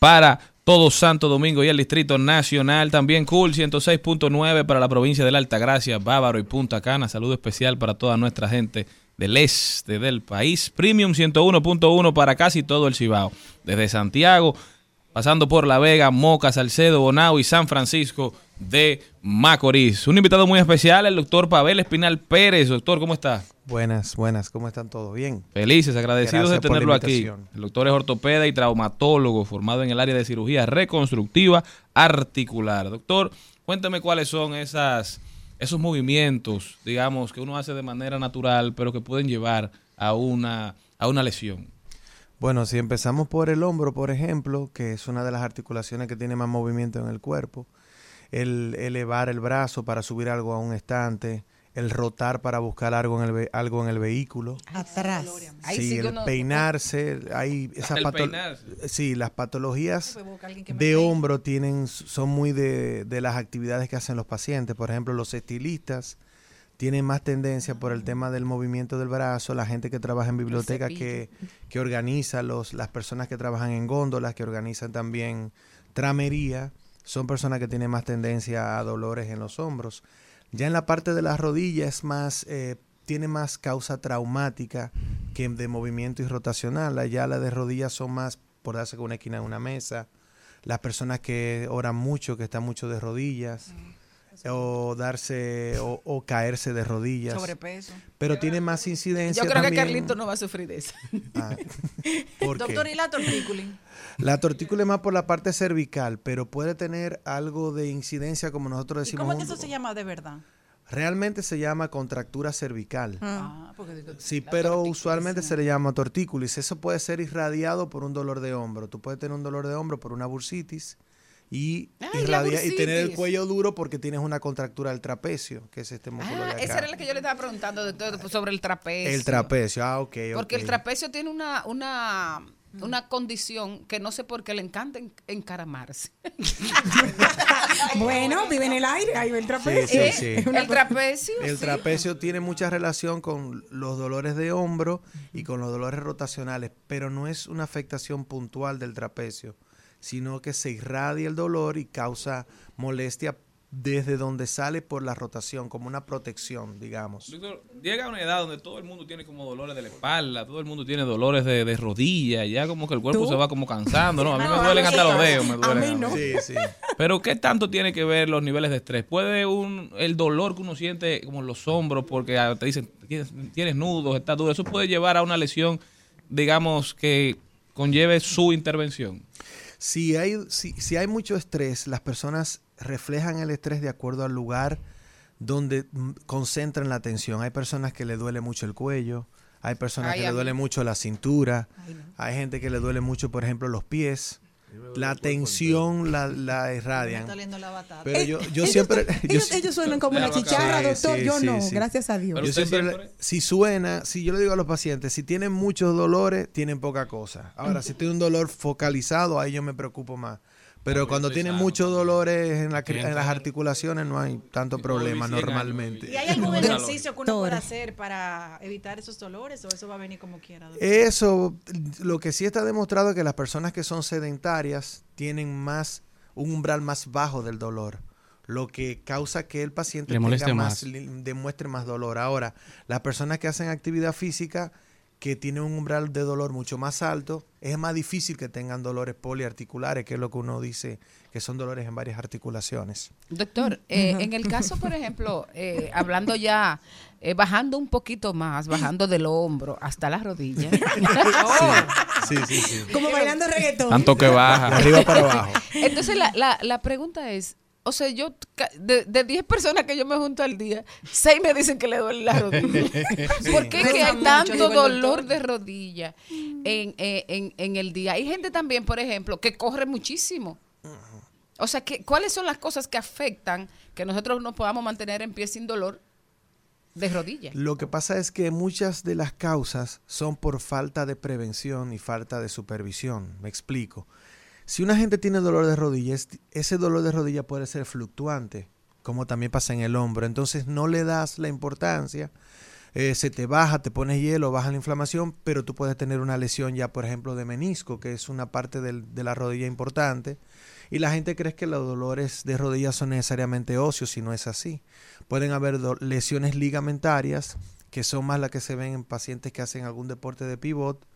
para todo Santo Domingo y el Distrito Nacional. También Cool 106.9 para la provincia de la Altagracia, Bávaro y Punta Cana. Saludo especial para toda nuestra gente del este del país. Premium 101.1 para casi todo el Cibao. Desde Santiago, pasando por La Vega, Moca, Salcedo, Bonao y San Francisco de Macorís. Un invitado muy especial, el doctor Pavel Espinal Pérez. Doctor, ¿cómo está? Buenas, buenas, ¿cómo están todos? Bien. Felices, agradecidos Gracias de tenerlo aquí. El doctor es ortopeda y traumatólogo, formado en el área de cirugía reconstructiva articular. Doctor, cuéntame cuáles son esas, esos movimientos, digamos, que uno hace de manera natural, pero que pueden llevar a una, a una lesión. Bueno, si empezamos por el hombro, por ejemplo, que es una de las articulaciones que tiene más movimiento en el cuerpo, el elevar el brazo para subir algo a un estante, el rotar para buscar algo en el, ve- algo en el vehículo. Atrás. Sí, el peinarse, hay esas El pato- peinarse. Sí, las patologías Pues de hombro tienen, son muy de, de las actividades que hacen los pacientes. Por ejemplo, los estilistas tienen más tendencia por el tema del movimiento del brazo, la gente que trabaja en biblioteca que, que organiza, los, las personas que trabajan en góndolas, que organizan también tramería, son personas que tienen más tendencia a dolores en los hombros. Ya en la parte de las rodillas es más, eh, tiene más causa traumática que de movimiento y rotacional. Allá las de rodillas son más por darse con una esquina de una mesa. Las personas que oran mucho, que están mucho de rodillas. O darse o, o caerse de rodillas. Sobrepeso. Pero tiene más incidencia. Yo creo que Carlito no va a sufrir de eso. Ah, ¿por qué? Doctor, ¿y la tortícula? La tortícula es más por la parte cervical, pero puede tener algo de incidencia, como nosotros ¿Y decimos. cómo es que eso se llama de verdad? Realmente se llama contractura cervical. Ah, porque digo, Sí, pero usualmente se le llama tortícolis. Eso puede ser irradiado por un dolor de hombro. Tú puedes tener un dolor de hombro por una bursitis y, Ay, la irradia- y tener el cuello duro porque tienes una contractura del trapecio, que es este músculo Ah, de esa acá. era la que yo le estaba preguntando doctor, sobre el trapecio. El trapecio, ah, ok. Porque el trapecio tiene una, una, una condición que no sé por qué le encanta en- encaramarse. Bueno, vive en el aire, ahí va el trapecio. sí, sí. El trapecio. El sí. trapecio tiene mucha relación con los dolores de hombro y con los dolores rotacionales, pero no es una afectación puntual del trapecio, sino que se irradia el dolor y causa molestia desde donde sale por la rotación, como una protección, digamos. Doctor, llega a una edad donde todo el mundo tiene como dolores de la espalda, todo el mundo tiene dolores de, de rodilla, ya como que el cuerpo ¿Tú? se va como cansando, ¿no? A mí me duelen a hasta los dedos, me A duelen. mí no. Sí, sí. Pero ¿qué tanto tiene que ver los niveles de estrés? ¿Puede un el dolor que uno siente como en los hombros porque ah, te dicen tienes, tienes nudos, está duro, eso puede llevar a una lesión, digamos, que conlleve su intervención? Si hay, si, si hay mucho estrés, las personas reflejan el estrés de acuerdo al lugar donde mm, concentran la atención. Hay personas que le duele mucho el cuello, hay personas Ay, que le duele mucho la cintura, hay gente que le duele mucho, por ejemplo, los pies. La tensión la, la me irradian. la batata. Pero yo, yo Ellos- siempre... yo Ellos, ellos suenan como una chicharra, sí, doctor. sí, yo sí, no, sí. gracias a Dios. Pero yo usted siempre, siempre- le- si suena, si yo le digo a los pacientes, si tienen muchos dolores, tienen poca cosa. Ahora, si tiene un dolor focalizado, ahí yo me preocupo más. Pero cuando tienen muchos dolores en, la, cri- en las articulaciones, no hay tanto problema normalmente. ¿Y hay algún ejercicio que uno pueda hacer para evitar esos dolores o eso va a venir como quiera? doctor? Eso, lo que sí está demostrado es que las personas que son sedentarias tienen más, un umbral más bajo del dolor, lo que causa que el paciente tenga más. demuestre más dolor. Ahora, las personas que hacen actividad física que tienen un umbral de dolor mucho más alto, es más difícil que tengan dolores poliarticulares, que es lo que uno dice que son dolores en varias articulaciones. Doctor, eh, en el caso, por ejemplo, eh, hablando ya, eh, bajando un poquito más, bajando del hombro hasta las rodillas. Sí, sí, sí. Como bailando reggaetón. Tanto que baja. De arriba para abajo. Entonces, la, la, la pregunta es, o sea, yo, de de 10 personas que yo me junto al día, 6 me dicen que le duele la rodilla. ¿Por qué que hay tanto dolor de rodilla en, eh, en, en el día? Hay gente también, por ejemplo, que corre muchísimo. O sea, que, ¿cuáles son las cosas que afectan que nosotros nos podamos mantener en pie sin dolor de rodilla? Lo que pasa es que muchas de las causas son por falta de prevención y falta de supervisión. Me explico. Si una gente tiene dolor de rodilla, es- ese dolor de rodilla puede ser fluctuante, como también pasa en el hombro. Entonces no le das la importancia. eh, se te baja, te pones hielo, baja la inflamación, pero tú puedes tener una lesión ya, por ejemplo, de menisco, que es una parte de la rodilla importante. Y la gente cree que los dolores de rodilla son necesariamente óseos y no es así. Pueden haber lesiones ligamentarias, que son más las que se ven en pacientes que hacen algún deporte de pivot,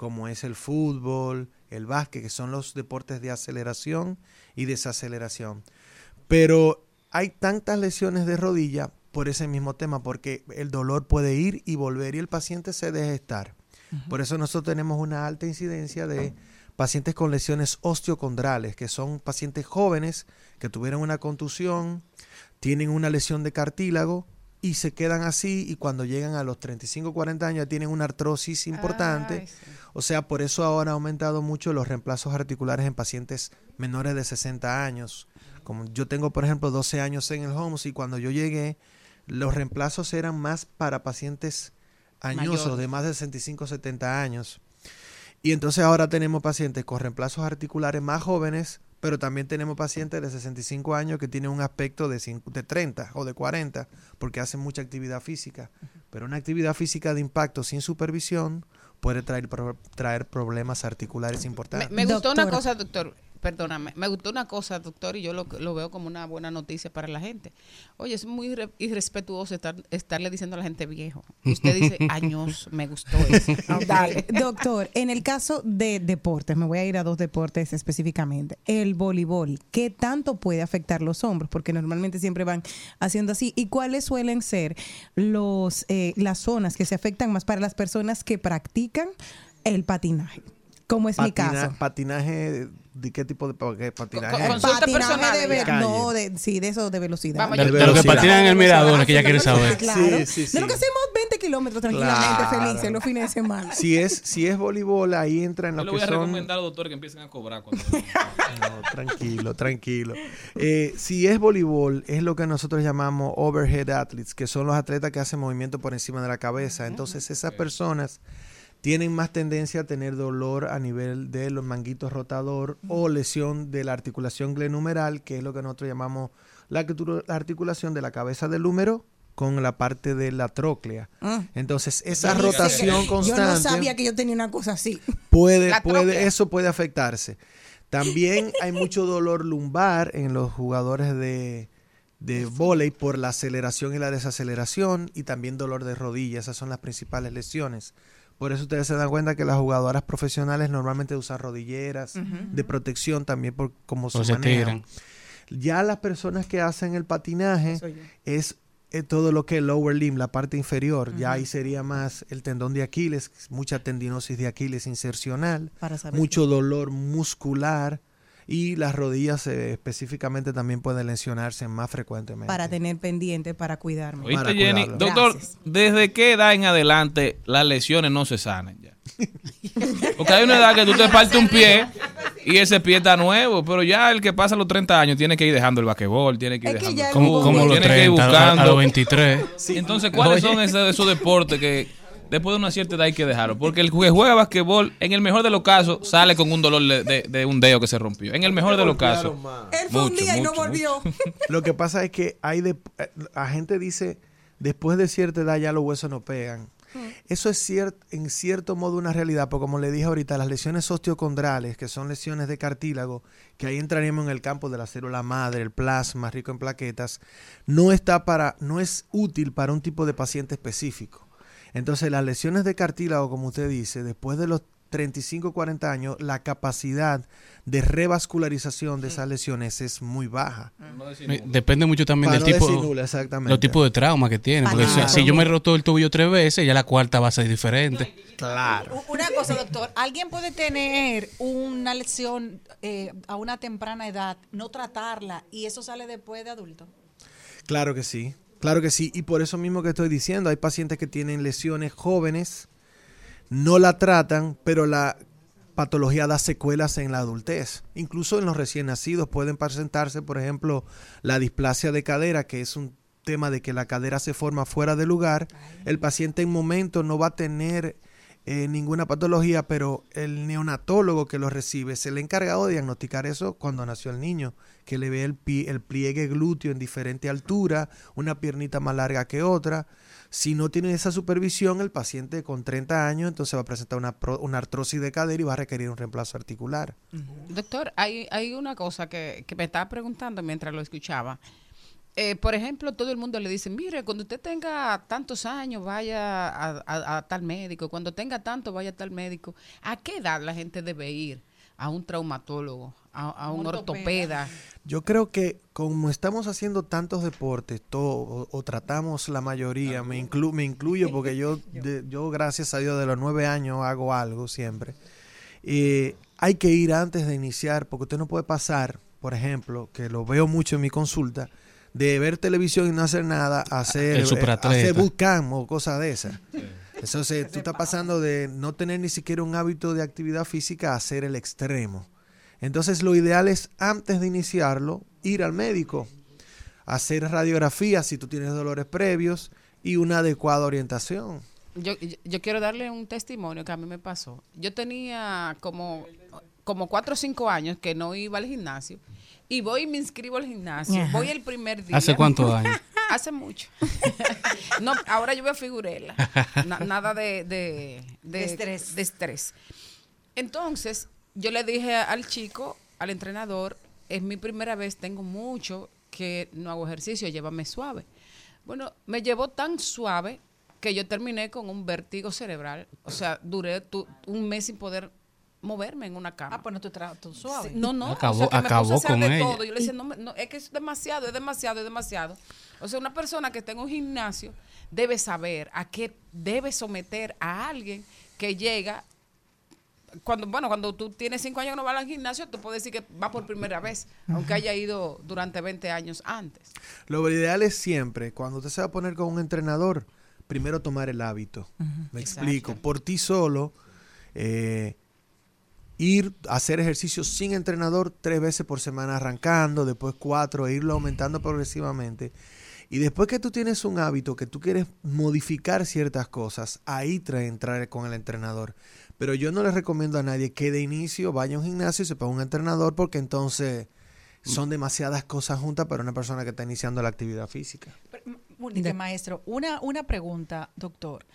como es el fútbol, el básquet, que son los deportes de aceleración y desaceleración. Pero hay tantas lesiones de rodilla por ese mismo tema, porque el dolor puede ir y volver y el paciente se deja estar. Por eso nosotros tenemos una alta incidencia de pacientes con lesiones osteocondrales, que son pacientes jóvenes que tuvieron una contusión, tienen una lesión de cartílago y se quedan así y cuando llegan a los 35, 40 años ya tienen una artrosis importante. O sea, por eso ahora ha aumentado mucho los reemplazos articulares en pacientes menores de 60 años. Como yo tengo, por ejemplo, 12 años en el Homes y cuando yo llegué, los reemplazos eran más para pacientes añosos Mayores. de más de 65, 70 años. Y entonces ahora tenemos pacientes con reemplazos articulares más jóvenes, pero también tenemos pacientes de 65 años que tienen un aspecto de, de 30 o de 40 porque hacen mucha actividad física. Pero una actividad física de impacto sin supervisión puede traer, pro- traer problemas articulares Me, importantes. me gustó una cosa, doctor. Perdóname, me gustó una cosa, doctor, y yo lo, lo veo como una buena noticia para la gente. Oye, es muy irre- irrespetuoso estar, estarle diciendo a la gente viejo. Y usted dice años, me gustó eso. Dale. Doctor, en el caso de deportes, me voy a ir a dos deportes específicamente. El voleibol, ¿qué tanto puede afectar los hombros? Porque normalmente siempre van haciendo así. ¿Y cuáles suelen ser los eh, las zonas que se afectan más para las personas que practican el patinaje? Como es mi caso. Patinaje, ¿de qué tipo de patinaje? Patinaje de, ve- Calle. no, de, sí, de eso de velocidad. Vamos, De- yo- de lo que velocidad. patinan en el mirador, es que ella quiere saber. Claro. Sí, sí, sí. De lo que hacemos 20 kilómetros tranquilamente Claro. felices los fines de semana. Si es, si es voleibol, ahí entra en Yo lo le que voy a son... recomendar a los doctores que empiecen a cobrar cuando No, tranquilo, tranquilo. Eh, si es voleibol, es lo que nosotros llamamos overhead athletes, que son los atletas que hacen movimiento por encima de la cabeza. Entonces, esas personas tienen más tendencia a tener dolor a nivel de los manguitos rotador o lesión de la articulación glenumeral, que es lo que nosotros llamamos la, articula- la articulación de la cabeza del húmero con la parte de la tróclea. Ah. Entonces, esa rotación constante Yo no sabía que yo tenía una cosa así. puede, puede, eso puede afectarse. También hay mucho dolor lumbar en los jugadores de, de vóley por la aceleración y la desaceleración y también dolor de rodilla. Esas son las principales lesiones. Por eso ustedes se dan cuenta que las jugadoras profesionales normalmente usan rodilleras de protección también por cómo se O se manejan. Ya las personas que hacen el patinaje es eh, todo lo que es lower limb, la parte inferior. Ya ahí sería más el tendón de Aquiles, mucha tendinosis de Aquiles insercional, Para saber mucho dolor muscular y las rodillas eh, específicamente también pueden lesionarse más frecuentemente. Para tener pendiente, para cuidarme. ¿Oíste, Jenny? Doctor, ¿desde qué edad en adelante las lesiones no se sanan ya? Porque hay una edad que tú te partes un pie y ese pie está nuevo, pero ya el que pasa los 30 años tiene que ir dejando el basquetbol, tiene que ir dejando Como, los tiene que ir 30, a- buscando. a los 23. Y Entonces, ¿cuáles Oye. son esos, esos deportes que después de una cierta edad hay que dejarlo? Porque el que juega basquetbol, en el mejor de los casos, sale con un dolor de, de- de un dedo que se rompió. En el mejor de los casos. Él fue un Mucho, día y no mucho, volvió. Lo que pasa es que hay de, la gente dice, después de cierta edad ya los huesos no pegan. Eso es cier- en cierto modo una realidad, porque como le dije ahorita, las lesiones osteocondrales, que son lesiones de cartílago, que ahí entraríamos en el campo de la célula madre, el plasma rico en plaquetas, no está para, no es útil para un tipo de paciente específico. Entonces, las lesiones de cartílago, como usted dice, después de los 35, 40 años, la capacidad de revascularización de esas lesiones es muy baja. Eh, Depende mucho también Para del no tipo, nula, exactamente. los tipos de trauma que tiene. Porque si- si yo me he roto el tobillo tres veces, ya la cuarta va a ser diferente. Claro. Una cosa, doctor, alguien puede tener una lesión eh, a una temprana edad, no tratarla y eso sale después de adulto. Claro que sí, claro que sí. Y por eso mismo que estoy diciendo, hay pacientes que tienen lesiones jóvenes, no la tratan, pero la patología da secuelas en la adultez. Incluso en los recién nacidos pueden presentarse, por ejemplo, la displasia de cadera, que es un tema de que la cadera se forma fuera de lugar. El paciente en momento no va a tener eh, ninguna patología, pero el neonatólogo que lo recibe le ha encargado de diagnosticar eso cuando nació el niño, que le ve el, el pliegue glúteo en diferente altura, una piernita más larga que otra. Si no tiene esa supervisión, el paciente con 30 años entonces va a presentar una, una artrosis de cadera y va a requerir un reemplazo articular. Doctor, hay, hay una cosa que, que me estaba preguntando mientras lo escuchaba. Eh, por ejemplo, todo el mundo le dice, mire, cuando usted tenga tantos años, vaya a, a- a tal médico, cuando tenga tanto, vaya a tal médico. ¿A qué edad la gente debe ir a un traumatólogo, a, a un Un ortopeda. Yo creo que como estamos haciendo tantos deportes, todo, o, o tratamos la mayoría, me, inclu- me incluyo porque yo, de- yo gracias a Dios de los nueve años hago algo siempre. Eh, hay que ir antes de iniciar, porque usted no puede pasar, por ejemplo, que lo veo mucho en mi consulta, de ver televisión y no hacer nada, a hacer, El eh, hacer bootcamp o cosas de esas. Entonces, tú estás pasando de no tener ni siquiera un hábito de actividad física a hacer el extremo. Entonces, lo ideal es antes de iniciarlo, ir al médico, hacer radiografías si tú tienes dolores previos y una adecuada orientación. Yo, yo, yo quiero darle un testimonio que a mí me pasó. Yo tenía como, como cuatro o cinco años que no iba al gimnasio y voy y me inscribo al gimnasio. Ajá. Voy el primer día. ¿Hace cuántos años? Hace mucho. no, ahora yo veo figurela. Na- nada de, de, De estrés. de estrés. Entonces, yo le dije al chico, al entrenador, es mi primera vez, tengo mucho que no hago ejercicio, llévame suave. Bueno, me llevó tan suave que yo terminé con un vértigo cerebral. O sea, duré tu- un mes sin poder moverme en una cama. Ah, pues no tú, tú suave. Sí, No, no. Acabó- o sea, que me puse a acabó hacer con de ella. todo. Yo le decía, no, me- no, es que es demasiado, es demasiado, es demasiado. O sea, una persona que está en un gimnasio debe saber a qué debe someter a alguien que llega. Cuando, bueno, cuando tú tienes cinco años que no vas al gimnasio, tú puedes decir que va por primera vez, aunque haya ido durante 20 años antes. Lo ideal es siempre, cuando usted se va a poner con un entrenador, primero tomar el hábito. Me explico. Por ti solo, eh, ir a hacer ejercicio sin entrenador tres veces por semana arrancando, después cuatro, e irlo aumentando progresivamente. Y después que tú tienes un hábito, que tú quieres modificar ciertas cosas, ahí trae entrar con el entrenador. Pero yo no le recomiendo a nadie que de inicio vaya a un gimnasio y se ponga un entrenador porque entonces son demasiadas cosas juntas para una persona que está iniciando la actividad física. Maestro, una, una pregunta, doctor.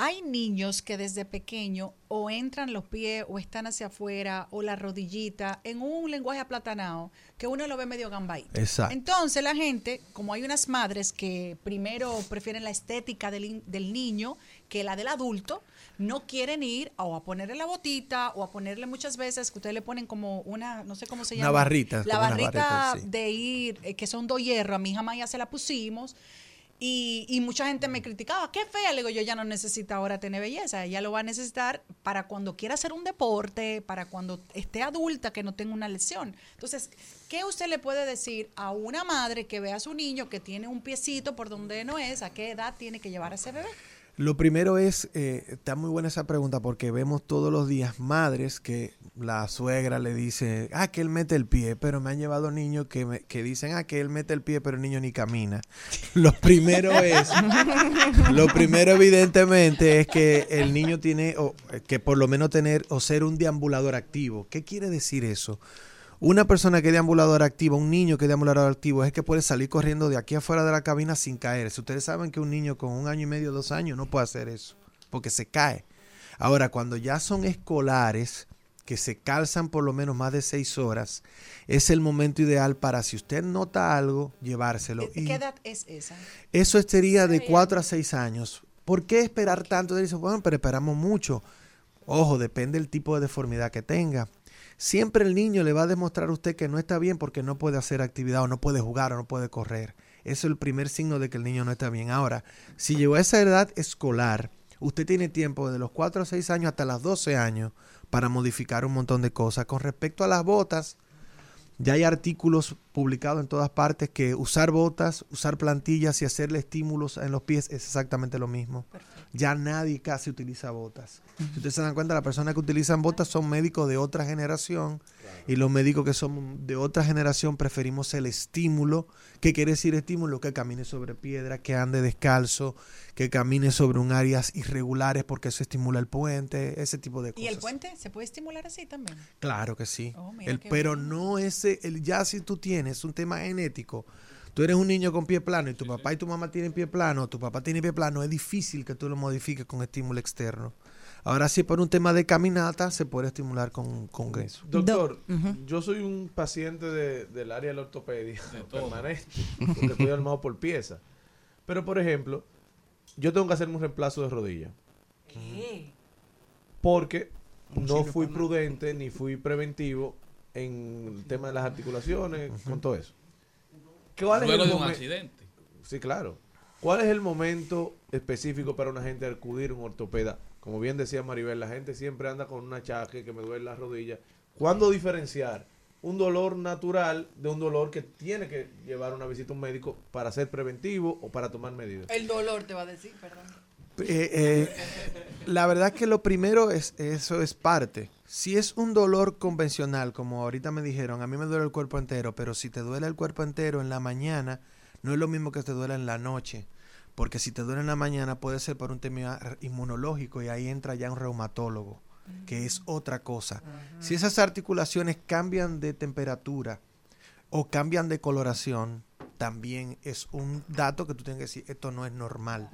Hay niños que desde pequeño o entran los pies o están hacia afuera o la rodillita en un lenguaje aplatanado que uno lo ve medio gambaito. Exacto. Entonces la gente, como hay unas madres que primero prefieren la estética del, del niño que la del adulto, no quieren ir o a ponerle la botita o a ponerle muchas veces que ustedes le ponen como una, no sé cómo se Una llama. barrita, La una barrita barrita, sí. de ir, eh, que son dos hierros, a mi hija ya se la pusimos. Y, y mucha gente me criticaba, qué fea. Le digo, yo ya no necesito ahora tener belleza, ella lo va a necesitar para cuando quiera hacer un deporte, para cuando esté adulta, que no tenga una lesión. Entonces, ¿qué usted le puede decir a una madre que ve a su niño que tiene un piecito por donde no es? ¿A qué edad tiene que llevar a ese bebé? Lo primero es, eh, está muy buena esa pregunta porque vemos todos los días madres que la suegra le dice, ah, que él mete el pie, pero me han llevado niños que, me- que dicen, ah, que él mete el pie, pero el niño ni camina. Lo primero es, lo primero evidentemente es que el niño tiene, o, eh, que por lo menos tener o ser un deambulador activo. ¿Qué quiere decir eso? Una persona que es deambulador activo, un niño que es deambulador activo, es que puede salir corriendo de aquí afuera de la cabina sin caerse. Ustedes saben que un niño con un año y medio, dos años, no puede hacer eso, porque se cae. Ahora, cuando ya son escolares, que se calzan por lo menos más de seis horas, es el momento ideal para, si usted nota algo, llevárselo. ¿Qué, Y qué edad es esa? eso sería de 4 a 6 años. ¿Por qué esperar tanto? Dice, bueno, pero esperamos mucho. Ojo, depende del tipo de deformidad que tenga. Siempre el niño le va a demostrar a usted que no está bien porque no puede hacer actividad o no puede jugar o no puede correr. Eso es el primer signo de que el niño no está bien. Ahora, si llegó a esa edad escolar, usted tiene tiempo de los 4 a 6 años hasta los 12 años para modificar un montón de cosas. Con respecto a las botas, ya hay artículos publicados en todas partes que usar botas, usar plantillas y hacerle estímulos en los pies es exactamente lo mismo. Ya nadie casi utiliza botas. Si ustedes se dan cuenta, las personas que utilizan botas son médicos de otra generación y los médicos que son de otra generación preferimos el estímulo. ¿Qué quiere decir estímulo? Que camine sobre piedra, que ande descalzo, que camine sobre un áreas irregulares porque eso estimula el puente, ese tipo de cosas. ¿Y el puente se puede estimular así también? Claro que sí. Oh, El- pero no ese, el ya si tú tienes un tema genético, tú eres un niño con pie plano y tu papá y tu mamá tienen pie plano, tu papá tiene pie plano, es difícil que tú lo modifiques con estímulo externo. Ahora sí, por un tema de caminata, se puede estimular con, con eso. Doctor, yo soy un paciente de- del área de la ortopedia permanente, porque estoy armado por pieza. Pero, por ejemplo, yo tengo que hacerme un reemplazo de rodilla. ¿Qué? Porque no fui prudente ni fui preventivo en el tema de las articulaciones, con todo eso. ¿Cuál es el de un accidente. Sí, claro. ¿Cuál es el momento específico para una gente acudir a un ortopeda? Como bien decía Maribel, la gente siempre anda con un achaque que me duele la rodilla. ¿Cuándo diferenciar un dolor natural de un dolor que tiene que llevar una visita a un médico para ser preventivo o para tomar medidas? El dolor te va a decir, perdón. Eh, eh, la verdad que lo primero es, eso es parte. Si es un dolor convencional, como ahorita me dijeron, a mí me duele el cuerpo entero, pero si te duele el cuerpo entero en la mañana, no es lo mismo que te duele en la noche. Porque si te duele en la mañana puede ser por un tema inmunológico y ahí entra ya un reumatólogo, que es otra cosa. Si esas articulaciones cambian de temperatura o cambian de coloración, también es un dato que tú tienes que decir, esto no es normal.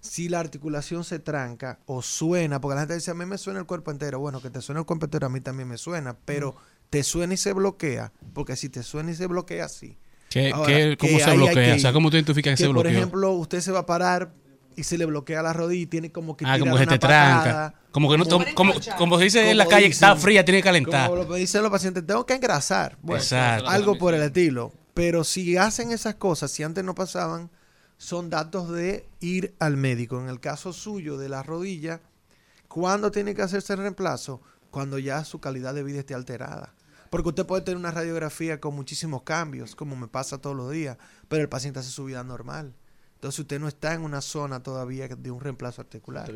Si la articulación se tranca o suena, porque la gente dice, a mí me suena el cuerpo entero, bueno, que te suene el cuerpo entero, a mí también me suena, pero te suena y se bloquea, porque si te suena y se bloquea, sí. ¿Qué- Ahora, qué- cómo que se bloquea? que O sea. ¿cómo tú identificas que se Por ejemplo, usted se va a parar y se le bloquea la rodilla y tiene como que Ah, tirar como que una te tranca. Como que no, como- como, como se dice en la calle, dicen- está fría, tiene que calentar. Como lo dicen los pacientes, tengo que engrasar. Bueno, Exacto. algo por el estilo. Pero si hacen esas cosas, si antes no pasaban, son datos de ir al médico. En el caso suyo de la rodilla, ¿cuándo tiene que hacerse el reemplazo? Cuando ya su calidad de vida esté alterada. Porque usted puede tener una radiografía con muchísimos cambios, como me pasa todos los días, pero el paciente hace su vida normal. Entonces usted no está en una zona todavía de un reemplazo articular.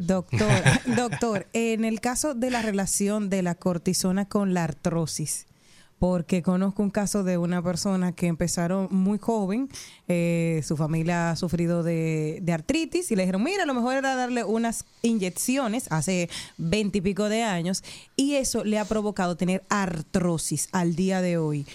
Doctor, doctor, en el caso de la relación de la cortisona con la artrosis, porque conozco un caso de una persona que empezaron muy joven, eh, su familia ha sufrido de, de artritis y le dijeron, mira, lo mejor era darle unas inyecciones hace veinte y pico de años y eso le ha provocado tener artrosis al día de hoy.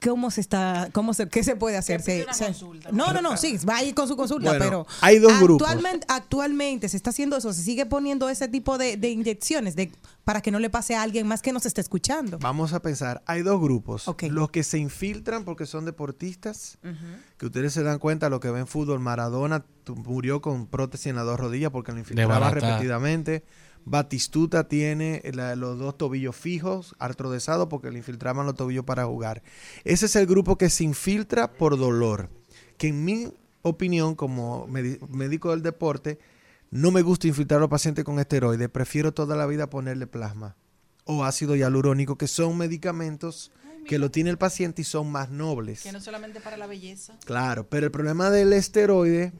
¿Cómo se está, cómo se, qué se puede hacer? Se- se- no, no, no, sí, va a ir con su consulta, Bueno, pero hay dos grupos. actualmente, actualmente se está haciendo eso, se sigue poniendo ese tipo de, de inyecciones de, para que no le pase a alguien más que nos esté escuchando. Vamos a pensar, hay dos grupos. Los que se infiltran porque son deportistas, que ustedes se dan cuenta, lo que ven fútbol, Maradona tu- murió con prótesis en las dos rodillas porque lo infiltraba repetidamente. Batistuta tiene la- los dos tobillos fijos, artrodesados porque le infiltraban los tobillos para jugar. Ese es el grupo que se infiltra por dolor. Que en mi opinión, como médico del deporte, no me gusta infiltrar a los pacientes con esteroides. Prefiero toda la vida ponerle plasma o ácido hialurónico, que son medicamentos que lo tiene el paciente y son más nobles. Que no solamente para la belleza. Claro, pero el problema del esteroide,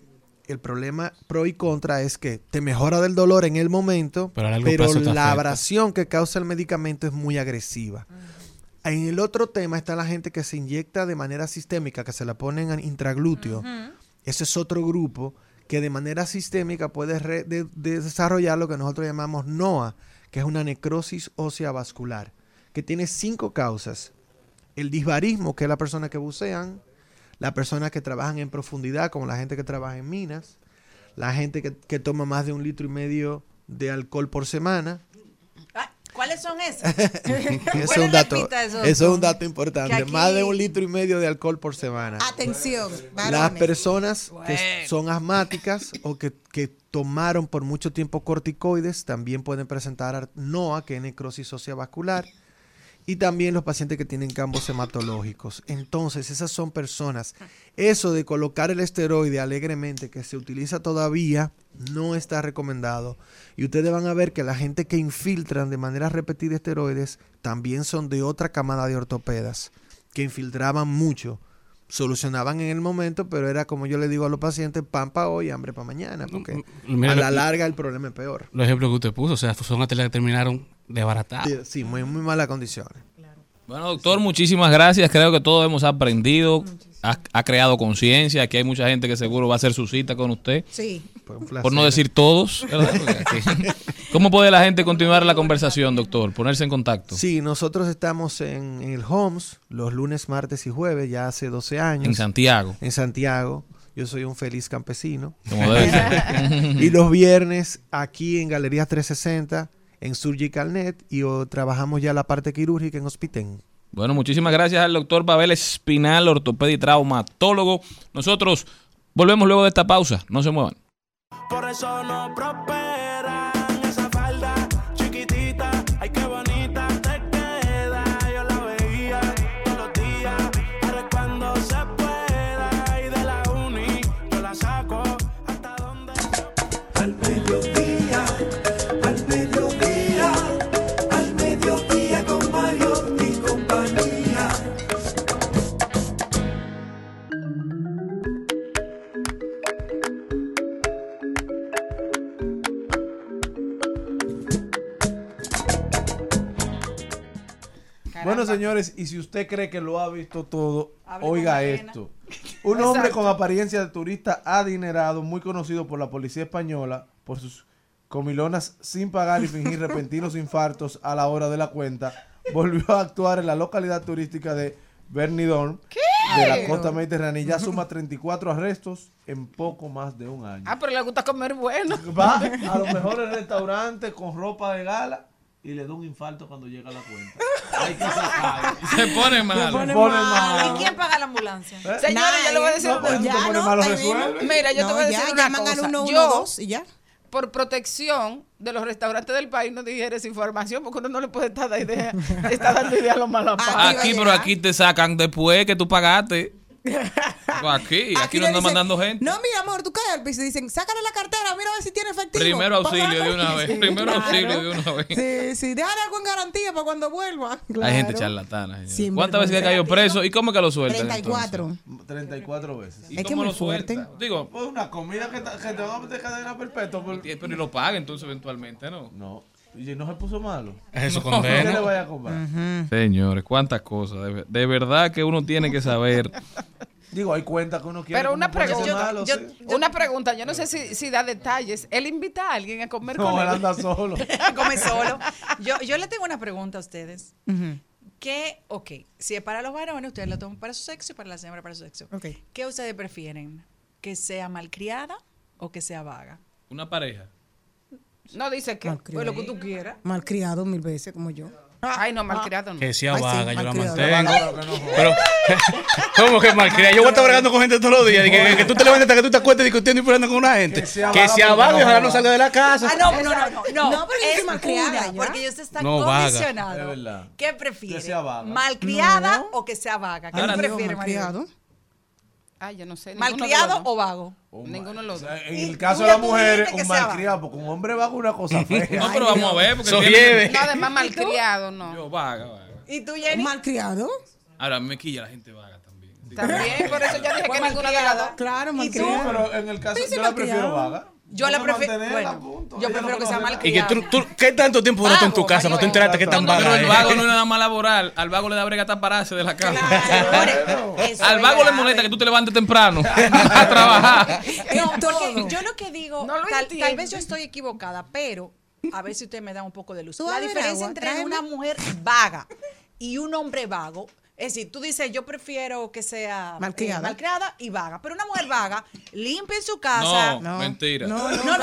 el problema pro y contra es que te mejora del dolor en el momento, Pero la afecta. abrasión que causa el medicamento es muy agresiva. En el otro tema está la gente que se inyecta de manera sistémica, que se la ponen en intraglúteo. Ese es otro grupo que de manera sistémica puede re- de- de desarrollar lo que nosotros llamamos NOA, que es una necrosis ósea vascular, que tiene cinco causas. El disbarismo, que es la persona que bucean, las personas que trabajan en profundidad, como la gente que trabaja en minas, la gente que, que toma más de un litro y medio de alcohol por semana. ¿Cuáles son esos? Eso es un dato, eso es un dato importante. Más de un litro y medio de alcohol por semana. Atención, Las varones. personas que son asmáticas o que, que tomaron por mucho tiempo corticoides también pueden presentar ar- NOA, que es necrosis ósea vascular, y también los pacientes que tienen campos hematológicos. Entonces, esas son personas. Eso de colocar el esteroide alegremente, que se utiliza todavía, no está recomendado. Y ustedes van a ver que la gente que infiltran de manera repetida esteroides también son de otra camada de ortopedas, que infiltraban mucho solucionaban en el momento, pero era como yo le digo a los pacientes, pan para hoy, hambre para mañana, porque Mira a lo- la larga el problema es peor. Los ejemplos que usted puso, o sea, son atletas que terminaron desbaratados. Sí, sí, muy, muy malas condiciones. Bueno, doctor, muchísimas gracias. Creo que todos hemos aprendido. Ha, ha creado conciencia. Aquí hay mucha gente que seguro va a hacer su cita con usted. Sí. Por no decir todos. ¿Cómo puede la gente continuar la conversación, doctor? Ponerse en contacto. Sí, nosotros estamos en, en el Homes los lunes, martes y jueves, ya hace 12 años. En Santiago. En Santiago. Yo soy un feliz campesino. Como debe ser. y los viernes aquí en Galería 360, en Surgical Net, y oh, trabajamos ya la parte quirúrgica en Hospitén. Bueno, muchísimas gracias al doctor Pavel Espinal, ortopedia y traumatólogo. Nosotros volvemos luego de esta pausa. No se muevan. Por eso no señores, y si usted cree que lo ha visto todo, Hable oiga esto. Un hombre con apariencia de turista adinerado, muy conocido por la policía española por sus comilonas sin pagar y fingir repentinos infartos a la hora de la cuenta, volvió a actuar en la localidad turística de Benidorm de la costa mediterránea y ya suma 34 arrestos en poco más de un año. Ah, pero le gusta comer bueno. Va a los mejores restaurantes con ropa de gala y le da un infarto cuando llega a la cuenta. Hay que sacarlo. Se pone mal. Se pone mal. ¿Y quién paga la ambulancia? Señores, yo le voy a decir No, pues, una se pone malo, resuelve. Mira, yo No, te voy a ya, decir una llaman al cosa. 112 yo, y ya. por protección de los restaurantes del país, no dijera esa información porque uno no le puede estar, dando idea, estar dando idea a los malos Aquí, pero aquí te sacan después que tú pagaste. Aquí, aquí no le andan dicen, mandando gente. No, mi amor, tú caes al piso y dicen, sácale la cartera, mira a ver si tiene efectivo. Primero auxilio de una Sí, vez. Primero claro. auxilio de una vez. Sí, sí, déjale algo en garantía para cuando vuelva. Hay gente charlatana. Sí, ¿Cuántas veces que ha caído preso? ¿Y cómo que lo sueltan? 34. 34 veces. ¿Y cómo lo sueltan? Digo, Pues una comida que, que te va a meter cadena perpetua. entonces? Pero y lo paga entonces eventualmente, ¿no? No. Y no se puso malo. Eso No. condena. ¿Qué le vaya a comprar? Señores, cuántas cosas. De, de verdad que uno tiene que saber. Digo, hay cuentas que uno quiere. Pero una pregunta, malo, yo- sí. una pregunta, yo no sé si, si da detalles. Él invita a alguien a comer No, con él él. anda solo. Come solo. Yo, yo le tengo una pregunta a ustedes. ¿Qué, ok, si es para los varones, ustedes lo toman para su sexo y para la señora para su sexo. Ok. ¿Qué ustedes prefieren? ¿Que sea malcriada o que sea vaga? Una pareja. No dice que, pues lo que tú quieras. Malcriado mil veces como yo. Ay, no, malcriado no. Que sea Ay, sí, vaga, yo la malcriado. mantengo. Pero, ¿cómo que malcriada? Yo voy a estar bregando con gente todos los días. y que, que tú te levantes hasta que tú te acuestes discutiendo y peleando con una gente. Que sea, vaga, vaga y porque ojalá no salga de la casa. Ah, no, no, no, no. No, soy es malcriada, porque ellos están No, condicionados. Es verdad. ¿Qué prefiere? Que sea vaga. ¿Malcriada No. o que sea vaga? ¿Qué Ahora, prefiere, María? malcriado. Ay, yo no sé. ¿Malcriado o vago? Ninguno de los dos. En Y el caso de las mujeres, un sea malcriado, porque un hombre es una cosa fea. No, pero vamos a ver. Porque So tiene- lleve. No, además malcriado, no. Yo, vaga, vaga. ¿Y tú, Jenny? Malcriado. Ahora, a mí me quilla la gente vaga también. También, por eso yo dije que ninguna de las dos. Claro, Sí, malcriado. pero en el caso, yo la prefiero vaga. Yo la prefiero. Bueno, yo prefiero no que sea malcriada. Y que tú, tú- ¿qué tanto tiempo duraste en tu casa? No te enteraste que tan Pero vaga el es. vago no es nada más laboral. Al vago le da brega hasta pararse de la. Eso Al vago le molesta que tú te levantes temprano a trabajar. No, porque yo lo que digo, No lo tal, vez yo estoy equivocada, pero a ver si usted me da un poco de luz. ¿Tú La diferencia agua? entre una mujer vaga y un hombre vago. Es decir, tú dices, yo prefiero que sea eh, Malcriada. malcriada y vaga. Pero una mujer vaga, limpia en su casa. No, No. mentira. No, no,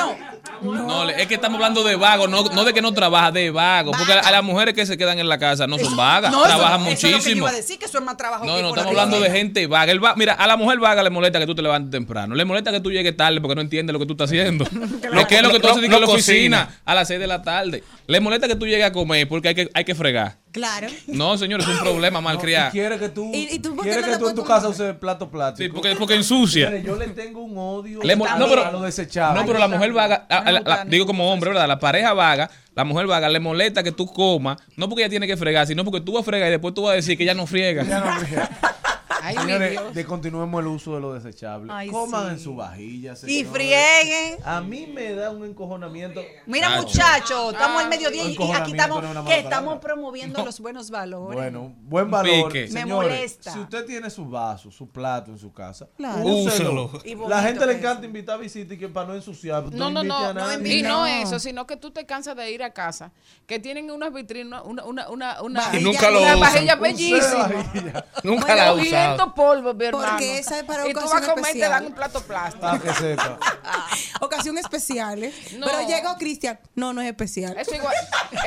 No, no. Es que estamos hablando de vago, no, no de que no trabaja, de vago. Porque a, a las mujeres que se quedan en la casa no son vagas, No, eso- trabajan eso es lo que yo muchísimo. iba a decir, que eso es más trabajo No, que no, estamos hablando de gente vaga. El va- mira, a la mujer vaga le molesta que tú te levantes temprano. Le molesta que tú llegues tarde porque no entiende lo que tú estás haciendo. Lo que es lo que tú haces en la oficina cocina. a las 6 de la tarde. Le molesta que tú llegues a comer porque hay que, hay que fregar. Claro. No, señor, es un problema Y quiere que tú, ¿Y- y tú por qué quiere no que tú en tu casa uses plato plástico. Sí, porque, porque ensucia. Mire, yo le tengo un odio Le mo- a, no, pero- a lo desechable. No, pero la mujer vaga, a- a la- la- digo como hombre, ¿verdad? La pareja vaga, la mujer vaga le molesta que tú comas, no porque ella tiene que fregar, sino porque tú vas a fregar y después tú vas a decir que ella no friega. Ya no friega. Ay, Señores, descontinuemos el uso de lo desechable. Ay, Coman sí. en su vajilla. Y frieguen. A mí me da un encojonamiento. Mira, Chacho. muchachos, estamos al mediodía y- y aquí estamos, no que estamos promoviendo los buenos valores. Bueno, buen valor. pique. Me molesta. Si usted tiene su vaso, su plato en su casa, Claro. úselo. Bonito La gente le encanta invitar visitas y que para no ensuciar. No, no, no. a. Y no eso, sino que tú te cansas de ir a casa, que tienen unas vitrinas, una, una, una, una, Vajilla. Y nunca lo una usan. vajilla bellísima. Nunca la he Cogiendo polvo, mi hermano. Porque esa es para y tú vas ocasión a comer y te especial. dan un plato plástico. Para que sepa. Ocasión especiales. No. Pero llegó Cristian. No, no es especial. Eso igual,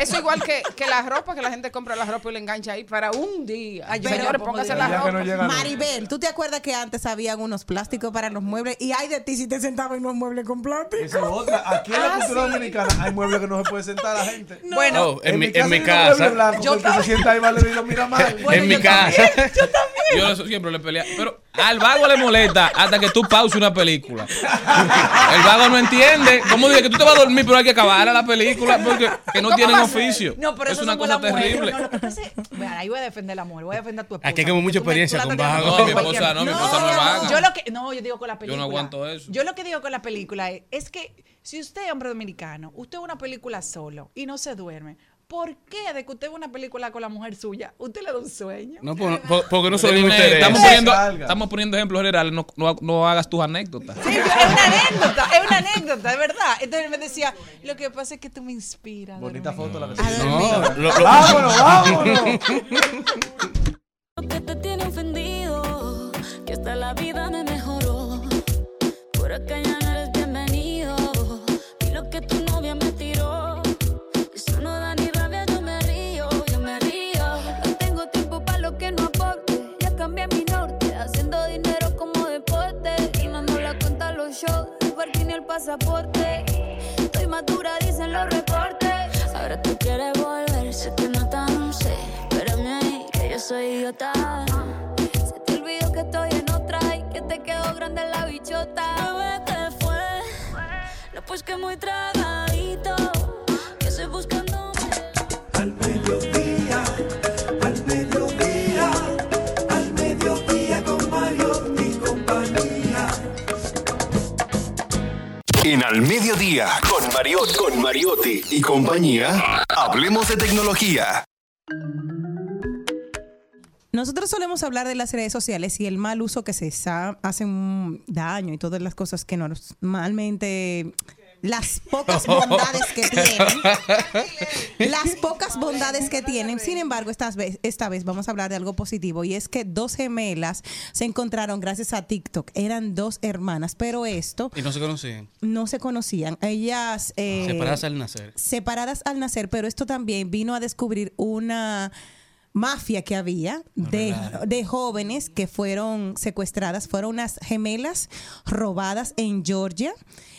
eso igual que, que la ropa, que la gente compra la ropa y la engancha ahí para un día. Ay, yo me Señores, póngase la no ropa. llega nunca. Maribel, ¿tú te acuerdas que antes habían unos plásticos para los muebles? Y hay de ti si te sentabas en unos muebles con plástico. Esa es otra. Aquí en la cultura dominicana hay muebles que no se puede sentar la gente. Bueno, Oh, en, mi, en mi hay un mueble casa. blanco Yo se sienta ahí vale y lo mira mal. Bueno, en mi yo casa. Yo eso siempre le pelea. Pero al vago le molesta hasta que tú pauses una película. El vago no entiende. ¿Cómo dice que tú te vas a dormir, pero hay que acabar la película? Porque que no ¿Cómo tienen a oficio. No, pero es eso una cosa terrible. No, lo que pasa es- Bueno, ahí voy a defender la mujer, voy a defender a tu esposa. Aquí hay como mucha Tú me- experiencia con de vago. No, mi esposa no, mi esposa no es vaga. Yo lo que, no, yo digo con la Yo película. no aguanto eso. Yo lo que digo con la película es, es que si usted es hombre dominicano, usted ve una película solo y no se duerme, ¿por qué de que usted ve una película con la mujer suya, usted le da un sueño? No, por- por- porque no se lo estamos, poniendo, estamos poniendo ejemplos generales, no, no, no hagas tus anécdotas. Sí, es una anécdota, es una anécdota, de verdad. Entonces él me decía, lo que pasa es que tú me inspiras. Bonita foto la que. No, lo- lo- Vámonos, vámonos. que te tiene ofendido, que hasta la vida me shows, el parking y el pasaporte. Estoy madura, dicen los reportes. Ahora tú quieres volver, sé que no tan sé. Espérame ahí, que yo soy idiota. Se te olvidó que estoy en otra y que te quedó grande la bichota. Bebé, ¿qué fue? No, pues que muy tragadito. Que estoy buscando. Al mediodía, En Al Mediodía, con Mariotti, con Mariotti y compañía, hablemos de tecnología. Nosotros solemos hablar de las redes sociales y el mal uso que se sa- hacen daño y todas las cosas que normalmente las pocas bondades que tienen las pocas bondades que tienen sin embargo esta vez, esta vez vamos a hablar de algo positivo y es que dos gemelas se encontraron gracias a TikTok eran dos hermanas pero esto Y no se conocían. no se conocían ellas eh, Separadas al nacer. separadas al nacer, pero esto también vino a descubrir una mafia que había de, de jóvenes que fueron secuestradas, fueron unas gemelas robadas en Georgia.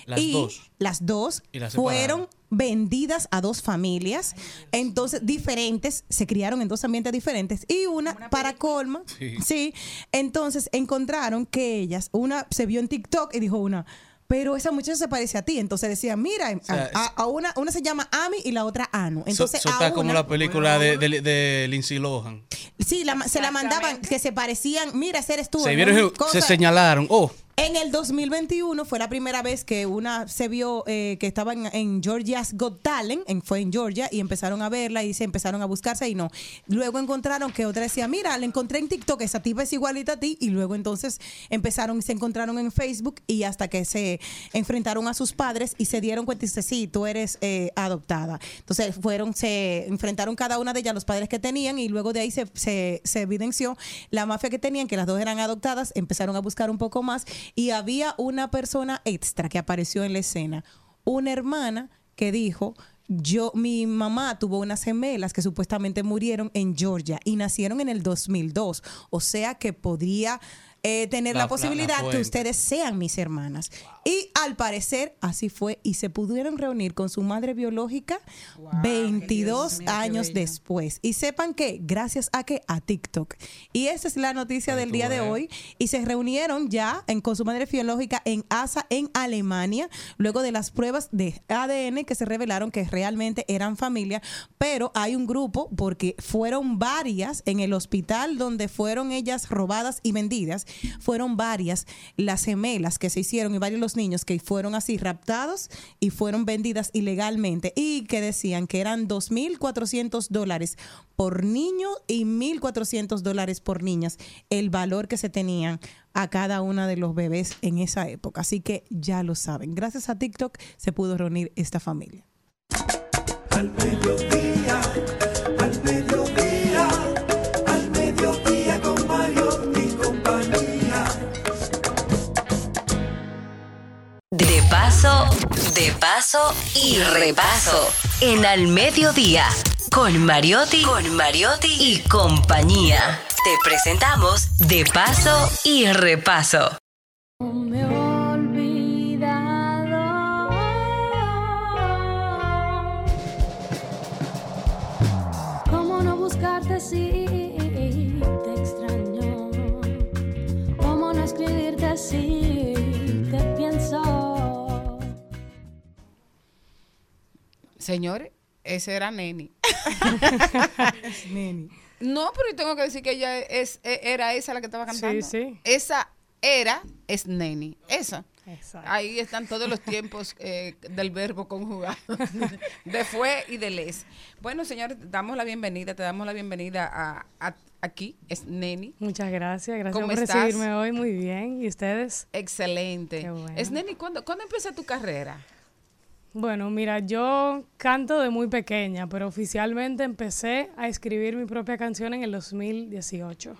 Las y dos. Las dos Y las fueron vendidas a dos familias, entonces diferentes, se criaron en dos ambientes diferentes y una, para colma, Sí. sí, entonces encontraron que ellas, una se vio en TikTok y dijo una, pero esa muchacha se parece a ti, entonces decía, mira, sea, a, a una, una se llama Ami y la otra Anu, entonces Eso a está como la película de, de, de Lindsay Lohan. Sí, la- se la mandaban que se parecían, mira, ese eres tú. Se vieron, se señalaron. Oh, En el 2021 fue la primera vez que una se vio eh, que estaba en, en Georgia's Got Talent, en- fue en Georgia, y empezaron a verla y se empezaron a buscarse y no. Luego encontraron que otra decía, mira, la encontré en TikTok, esa tipa es igualita a ti, y luego entonces empezaron, se encontraron en Facebook y hasta que se enfrentaron a sus padres y se dieron cuenta y dice, sí, tú eres eh, adoptada. Entonces fueron, se enfrentaron cada una de ellas los padres que tenían y luego de ahí se, se evidenció la mafia que tenían, que las dos eran adoptadas, empezaron a buscar un poco más y había una persona extra que apareció en la escena, una hermana que dijo, yo, mi mamá tuvo unas gemelas que supuestamente murieron en Georgia y nacieron en el 2002, o sea que podría eh, tener La- la, la- la posibilidad que ustedes sean mis hermanas. Y al parecer así fue y se pudieron reunir con su madre biológica 22 años después. Y sepan que gracias a que a TikTok. Y esa es la noticia del día de hoy. Y se reunieron ya en, con su madre biológica en ASA en Alemania, luego de las pruebas de ADN que se revelaron que realmente eran familia, pero hay un grupo porque fueron varias en el hospital donde fueron ellas robadas y vendidas, fueron varias las gemelas que se hicieron y varios los niños que fueron así raptados y fueron vendidas ilegalmente y que decían que eran 2.400 dólares por niño y 1.400 dólares por niñas el valor que se tenían a cada una de los bebés en esa época. Así que ya lo saben. Gracias a TikTok se pudo reunir esta familia. De paso, de paso y repaso. En Al Mediodía, con Mariotti, con Mariotti y compañía. Te presentamos De paso y repaso. Me olvidado no buscarte si te extraño, cómo no escribirte si Señores, ese era Neni. Neni. No, pero yo tengo que decir que ella es, e- era esa la que estaba cantando. sí. Esa era, es Neni. Esa. Ahí están todos los tiempos eh, del verbo conjugado, de fue y de les. Bueno, señores, damos la bienvenida, te damos la bienvenida a, a- aquí, es Neni. Muchas gracias, gracias ¿Cómo por estás? recibirme hoy, muy bien. ¿Y ustedes? Excelente. Qué bueno. Es Neni, ¿cuándo, ¿cuándo empieza tu carrera? Bueno, mira, yo canto de muy pequeña, pero oficialmente empecé a escribir mi propia canción en el 2018.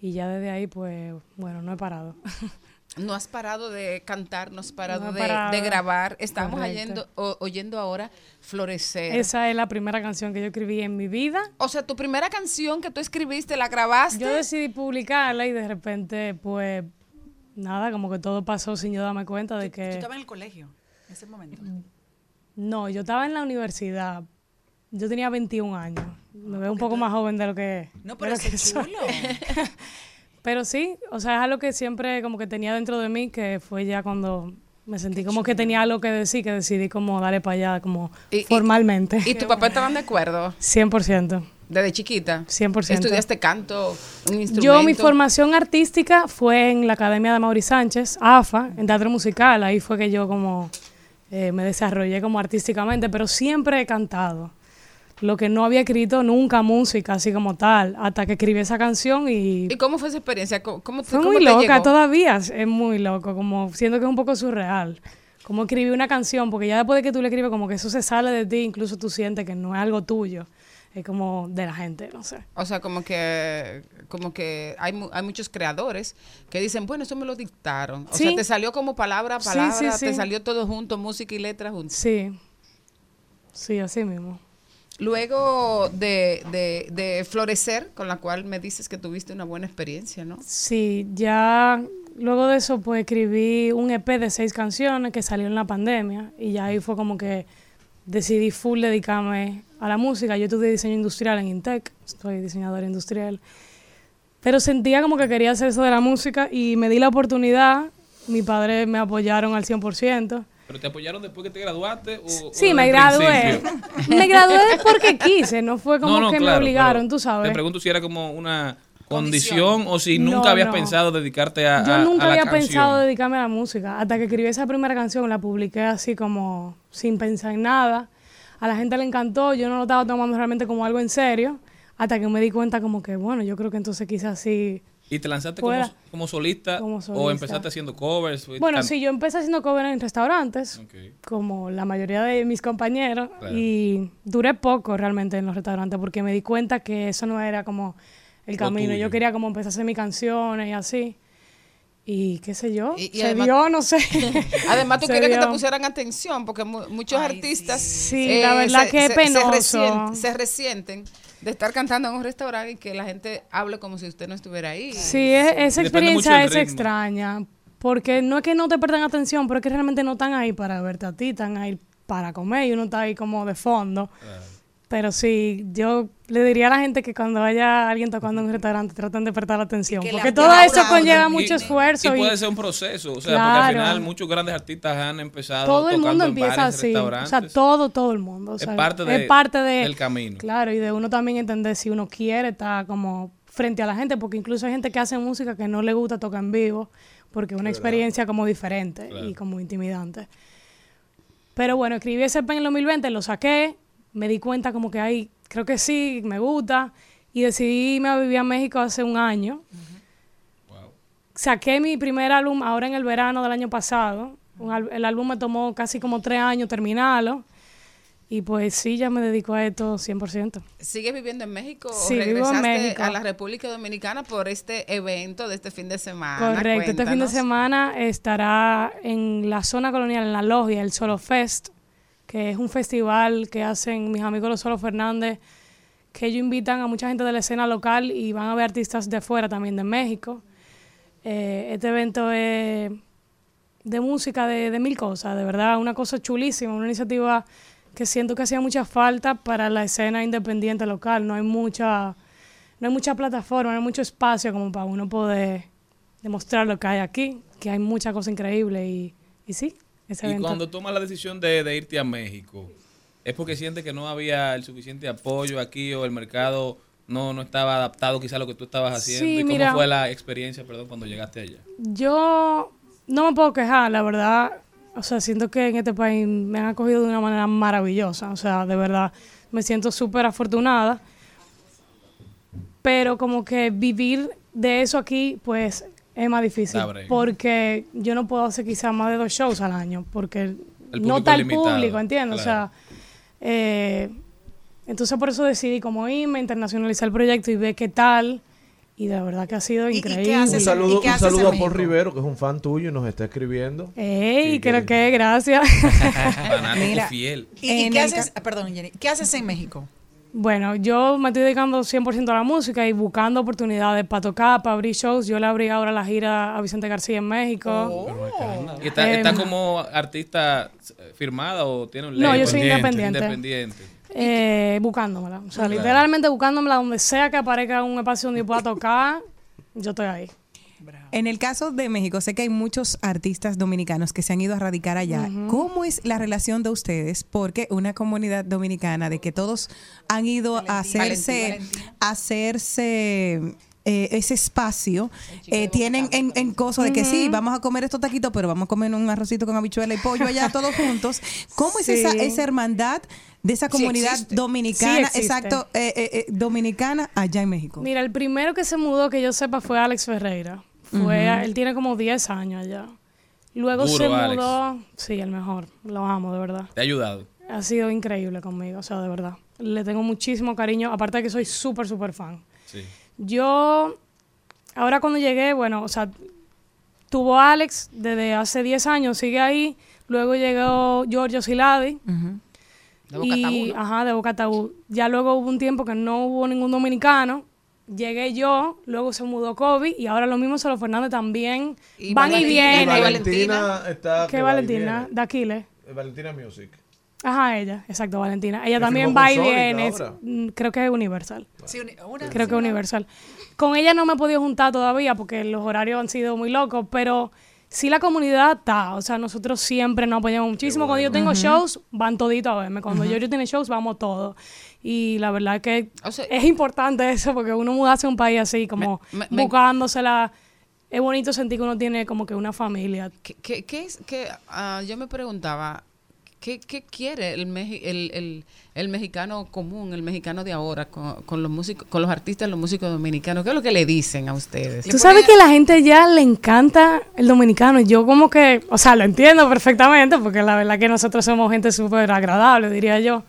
Y ya desde ahí, pues, bueno, no he parado. No has parado de cantar, no has parado, No de, parado. de grabar. Estamos oyendo, o- oyendo ahora Florecer. Esa es la primera canción que yo escribí en mi vida. O sea, tu primera canción que tú escribiste, la grabaste. Yo decidí publicarla y de repente, pues, nada, como que todo pasó sin yo darme cuenta de ¿Tú que... estabas en el colegio en ese momento? No, yo estaba en la universidad. Yo tenía 21 años. Me veo un poco más joven de lo que. No, pero qué que soy. chulo. Pero sí, o sea, es algo que siempre como que tenía dentro de mí, que fue ya cuando me sentí como que tenía algo que decir, que decidí como darle para allá, como Y- y- formalmente. ¿Y tu papá estaban de acuerdo? 100%. Desde chiquita. 100%. ¿Estudiaste canto, un instrumento? Yo, mi formación artística fue en la Academia de Mauri Sánchez, AFA, en teatro musical. Ahí fue que yo como eh, me desarrollé como artísticamente, pero siempre he cantado. Lo que no había escrito nunca música, así como tal, hasta que escribí esa canción y ¿Y cómo fue esa experiencia? ¿Cómo, cómo fue cómo muy te loca llegó? todavía, es muy loco, como siento que es un poco surreal. Como escribí una canción, porque ya después de que tú le escribes, como que eso se sale de ti, incluso tú sientes que no es algo tuyo, es como de la gente, no sé. O sea, como que, como que hay, mu- hay muchos creadores que dicen, bueno, eso me lo dictaron. O Sí. sea, te salió como palabra a palabra, sí, te sí. salió todo junto, música y letra juntos. Sí, sí, así mismo. Luego de, de, de Florecer, con la cual me dices que tuviste una buena experiencia, ¿no? Sí, ya luego de eso pues escribí un EP de seis canciones que salió en la pandemia y ya ahí fue como que decidí full dedicarme a la música. Yo estudié diseño industrial en Intec, soy diseñadora industrial, pero sentía como que quería hacer eso de la música y me di la oportunidad. Mi padre me apoyaron al 100%. ¿Pero te apoyaron después que te graduaste? O, Sí, o me gradué. principio? Me gradué porque quise, no fue como No, no, que me obligaron, tú sabes. Te pregunto si era como una condición o si nunca No, habías no. pensado dedicarte a, Yo nunca a la había canción. pensado dedicarme a la música. Hasta que escribí esa primera canción, la publiqué así como sin pensar en nada. A la gente le encantó, yo no lo estaba tomando realmente como algo en serio. Hasta que me di cuenta como que, bueno, yo creo que entonces quizás sí... ¿Y te lanzaste como, solista, Como o empezaste haciendo covers? Bueno, sí, yo empecé haciendo cover en restaurantes, como la mayoría de mis compañeros, Claro. y duré poco realmente en los restaurantes porque me di cuenta que eso no era como el camino. Yo quería como empezar a hacer mis canciones y así. Y qué sé yo, Y- y se además- dio, no sé. Además, tú Se querías que te pusieran atención, porque mu- muchos artistas Sí, la verdad que es penoso. se resienten de estar cantando en un restaurante y que la gente hable como si usted no estuviera ahí. Sí, es- esa experiencia es ritmo. extraña, porque no es que no te prestan atención, pero es que realmente no están ahí para verte a ti, están ahí para comer y uno está ahí como de fondo. Pero sí, yo le diría a la gente que cuando haya alguien tocando en un restaurante traten de prestar atención, que porque todo eso conlleva mucho esfuerzo. Y y- puede ser un proceso, o sea, porque al final muchos grandes artistas han empezado todo el tocando mundo en empieza bares, así, o sea, todo, todo el mundo. o Es parte de- es parte de- del camino. Claro, y de uno también entender si uno quiere estar como frente a la gente, porque incluso hay gente que hace música que no le gusta tocar en vivo, porque es una experiencia como diferente Claro. y como intimidante. Pero bueno, escribí ese pen en el 2020, lo saqué, me di cuenta como que hay, creo que sí, me gusta, y decidí irme a vivir a México hace un año. Saqué mi primer álbum ahora en el verano del año pasado. Un el álbum me tomó casi como tres años terminarlo. Y pues sí, ya me dedico a esto 100%. ¿Sigues viviendo en México Sí, o vivo en México. a la República Dominicana por este evento de este fin de semana? Correcto, este fin de semana estará en la zona colonial, en la logia, el Solo Fest, que es un festival que hacen mis amigos los Solo Fernández, que ellos invitan a mucha gente de la escena local y van a ver artistas de fuera también de México. Eh, este evento es de música, de, de mil cosas, de verdad, una cosa chulísima, una iniciativa que siento que hacía mucha falta para la escena independiente local. No hay mucha, no hay mucha plataforma, no hay mucho espacio como para uno poder demostrar lo que hay aquí, que hay mucha cosa increíble y, y sí, Y cuando tomas la decisión de, de irte a México, ¿es porque sientes que no había el suficiente apoyo aquí o el mercado no, no estaba adaptado quizá a lo que tú estabas haciendo? Sí, ¿Y cómo mira. fue la experiencia, perdón, cuando llegaste allá? Yo no me puedo quejar, la verdad. O sea, siento que en este país me han acogido de una manera maravillosa. O sea, de verdad, me siento súper afortunada. Pero como que vivir de eso aquí, pues es más difícil. Porque yo no puedo hacer quizás más de dos shows al año. Porque no limitado, público, ¿entiendes? claro. O sea, eh, entonces por eso decidí como irme, internacionalizar el proyecto y ver qué tal. Y de verdad que ha sido increíble. Un saludo, un saludo a Paul Rivero, que es un fan tuyo y nos está escribiendo. Ey, creo que gracias. Fanático fiel. ¿Y, qué haces? Perdón, Jenny. ¿Qué haces en México? Bueno, yo me estoy dedicando 100% a la música y buscando oportunidades para tocar, para abrir shows. Yo le abrí ahora la gira a Vicente García en México. Oh. ¿Y está, Eh, está como artista eh, firmada o tiene un No, yo soy independiente. Independiente. eh, buscándomela. O sea, Claro. literalmente buscándomela donde sea que aparezca un espacio donde yo pueda tocar, yo estoy ahí. En el caso de México, sé que hay muchos artistas dominicanos que se han ido a radicar allá. ¿Cómo es la relación de ustedes? Porque una comunidad dominicana de que todos han ido a hacerse, a hacerse eh, ese espacio, eh, tienen en, en cosa de que sí, vamos a comer estos taquitos, pero vamos a comer un arrocito con habichuela y pollo allá todos juntos. ¿Cómo es esa, esa hermandad de esa comunidad dominicana, Sí exacto, eh, eh, eh, dominicana allá en México? Mira, el primero que se mudó que yo sepa fue Alex Ferreira. Fue, Ujú. Él tiene como 10 años allá. Luego Duro, se Alex. mudó. Sí, el mejor. Lo amo, de verdad. ¿Te ha ayudado? Ha sido increíble conmigo, o sea, de verdad. Le tengo muchísimo cariño, aparte de que soy súper, súper fan. Sí. Yo, ahora cuando llegué, bueno, o sea, tuvo Alex desde hace 10 años, sigue ahí. Luego llegó Giorgio Siladi. De Boca y, Tabú, ¿no? Ajá, de Boca Tabú. Ya luego hubo un tiempo que no hubo ningún dominicano. Llegué yo, luego se mudó Kobe y ahora lo mismo Solo Fernández también. Y Van y vienen. y Valentina está. ¿Qué Valentina? viene. De Aquiles. Eh, Valentina Music. Ajá, ella, exacto, Valentina. Ella también va y viene. Mm, Creo que es Universal. Sí, uni- una- Creo sí, que una- Universal. Con ella no me he podido juntar todavía porque los horarios han sido muy locos, pero sí la comunidad está. O sea, nosotros siempre nos apoyamos muchísimo. Cuando yo tengo shows, van toditos a verme. Cuando Ujú. yo tiene shows, vamos todos. Y la verdad que es importante eso porque uno mudarse a un país así, como Me- me- buscándosela. Es bonito sentir que uno tiene como que una familia. ¿Qué, qué, qué es que ah, yo me preguntaba qué, qué quiere el, el, el, el mexicano común, el mexicano de ahora con, con los músicos, con los artistas, los músicos dominicanos? ¿Qué es lo que le dicen a ustedes? Tú sabes que la gente ya le encanta el dominicano. Yo como que, o sea, lo entiendo perfectamente porque la verdad que nosotros somos gente súper agradable, diría yo.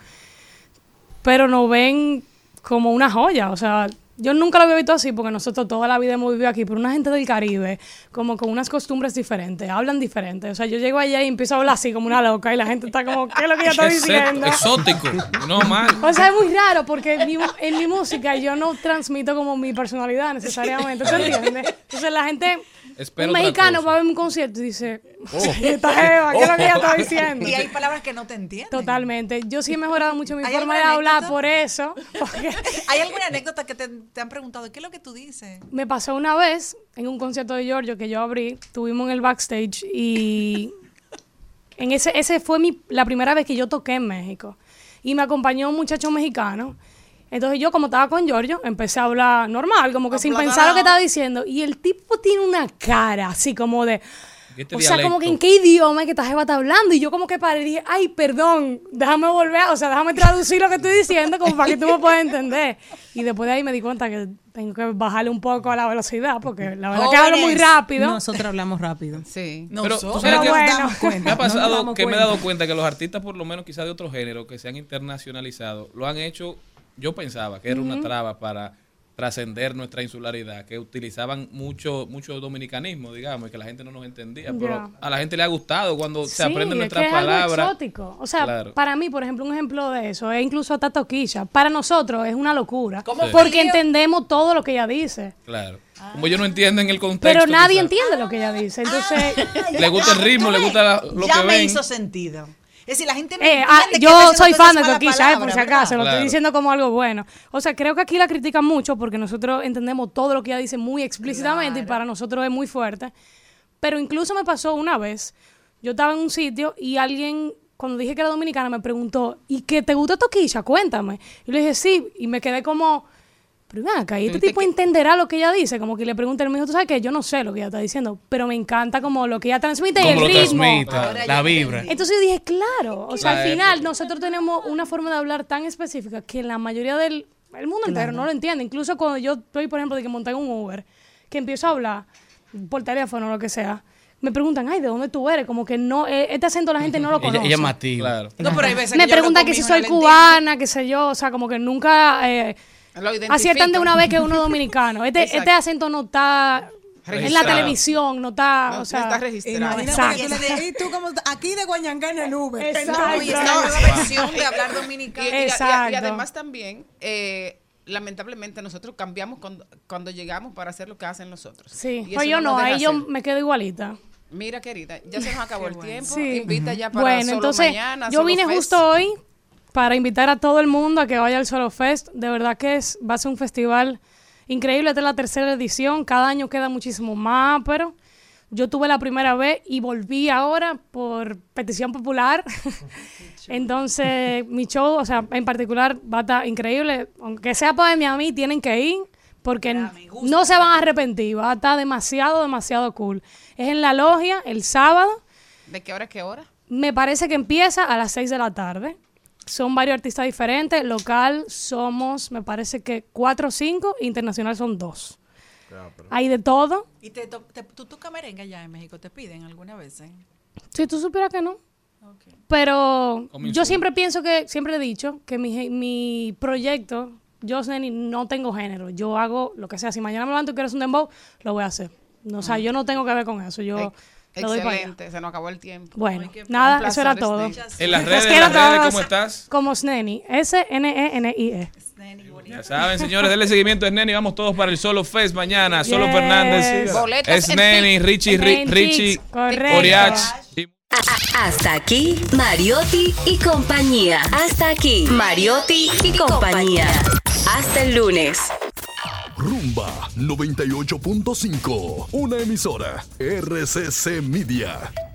Pero nos ven como una joya. O sea, yo nunca lo había visto así porque nosotros toda la vida hemos vivido aquí, pero una gente del Caribe, como con unas costumbres diferentes, hablan diferente. O sea, yo llego allá y empiezo a hablar así como una loca y la gente está como, ¿qué es lo que ella está diciendo? Exótico. No mal. O sea, es muy raro porque en mi, en mi música yo no transmito como mi personalidad necesariamente, ¿tú entiendes? Entonces la gente, Espera un mexicano va a ver un concierto y dice, Oh. esta jeva, ¿qué es lo que ella está diciendo? Y hay palabras que no te entienden. Totalmente. Yo sí he mejorado mucho mi ¿Hay forma de alguna hablar anécdota? por eso. ¿Hay alguna anécdota que te, te han preguntado? ¿Qué es lo que tú dices? Me pasó una vez en un concierto de Giorgio que yo abrí, estuvimos en el backstage y en ese, ese fue mi, la primera vez que yo toqué en México. Y me acompañó un muchacho mexicano. Entonces yo, como estaba con Giorgio, empecé a hablar normal, como que sin pensar lo que estaba diciendo. Y el tipo tiene una cara así como de... Este o sea, como que en qué idioma es que esta jeva está hablando. Y yo como que paré y dije, ay, perdón, déjame volver, o sea, déjame traducir lo que estoy diciendo como para que tú me puedas entender. Y después de ahí me di cuenta que tengo que bajarle un poco a la velocidad, porque la verdad que hablo muy rápido. Nosotros hablamos rápido. Sí. Pero tú Pero que bueno. me ha pasado que me he cuenta. dado cuenta que los artistas, por lo menos quizás de otro género, que se han internacionalizado, lo han hecho, yo pensaba que era una traba para trascender nuestra insularidad, que utilizaban mucho mucho dominicanismo, digamos, y que la gente no nos entendía, pero a la gente le ha gustado cuando se Sí, aprenden es nuestras que es algo exótico. O sea, Claro. para mí, por ejemplo, un ejemplo de eso es incluso hasta Toquilla. Para nosotros es una locura. ¿Cómo Sí. Porque entendemos todo lo que ella dice. Claro. Como ellos no entienden el contexto. Pero nadie quizás. entiende lo que ella dice. Entonces, Le gusta el ritmo, le gusta la- lo ya que me hizo sentido. Es decir, la gente no Eh, ah, yo soy fan de Toquilla, eh, por si acaso, lo Claro. estoy diciendo como algo bueno. O sea, creo que aquí la critican mucho porque nosotros entendemos todo lo que ella dice muy explícitamente y para nosotros es muy fuerte. Pero incluso me pasó una vez, yo estaba en un sitio y alguien, cuando dije que era dominicana, me preguntó, ¿y que te gusta Toquilla? Cuéntame. Y le dije, sí, y me quedé como, pero ven acá, y este tipo entenderá lo que ella dice, como que le pregunta el mijo, tú sabes que yo no sé lo que ella está diciendo, pero me encanta como lo que ella transmite y el lo ritmo. transmite, la vibra. Entonces yo dije, claro, o sea, La al final nosotros tenemos una forma de hablar tan específica que la mayoría del el mundo entero no lo entiende. Incluso cuando yo estoy, por ejemplo, de que monté un Uber, que empiezo a hablar por teléfono o lo que sea, me preguntan, ay, ¿de dónde tú eres? Como que no, eh, este acento la gente no lo conoce. ella es mativa. No, pero hay veces me que preguntan que si hijo, soy cubana, qué sé yo, o sea, como que nunca eh, aciertan de una vez que uno es dominicano. Este, Exacto. este acento no está en la televisión, no está, No, o sea, no está registrado. Y tú como aquí de Guañangá en el Uber. Exacto. Y esta nueva versión de hablar dominicano. Y- y- y- Y, Exacto. además también, eh, lamentablemente, nosotros cambiamos cuando, cuando llegamos para hacer lo que hacen los otros. sí. Pues yo no, ahí yo me quedo igualita. Mira, querida, ya se nos acabó el tiempo. Sí. Invita ya para Bueno, solo entonces mañana, yo Solo vine Fest. justo hoy para invitar a todo el mundo a que vaya al Solo Fest. De verdad que es, va a ser un festival increíble. Esta es la tercera edición. Cada año queda muchísimo más, pero yo tuve la primera vez y volví ahora por petición popular. Entonces, mi show, o sea, en particular, va a estar increíble. Aunque sea para Miami, tienen que ir porque no se van a arrepentir. Va a estar demasiado, demasiado cool. Es en la logia el sábado. ¿De qué hora a qué hora? Me parece que empieza a las 6 de la tarde. Son varios artistas diferentes. Local somos, me parece que 4 o 5. Internacional son 2. Hay de todo. ¿Y te, to- te- tú tocas merengue allá en México? ¿Te piden alguna vez? eh? Si tú supieras que no. Pero yo siempre pienso que, siempre he dicho que mi, ge- mi proyecto, yo no tengo género. Yo hago lo que sea. Si mañana me levanto y quiero hacer un dembow, lo voy a hacer. No, o sea, Ah. yo no tengo que ver con eso. Yo. Excelente, se nos acabó el tiempo. Bueno, nada, placer, eso era todo. En las redes, en las redes, ¿cómo estás? Como Sneni. S-N-E-N-I-E. Ya saben, señores, denle seguimiento a Neni. Vamos todos para el Solo Fest mañana. Solo Yes. Fernández. Boletos Es en Neni, Tix. Richie, Richie. Oriach. Hasta aquí, Mariotti y compañía. Hasta aquí, Mariotti y compañía. Hasta el lunes. Rumba 98.5, una emisora RCC Media.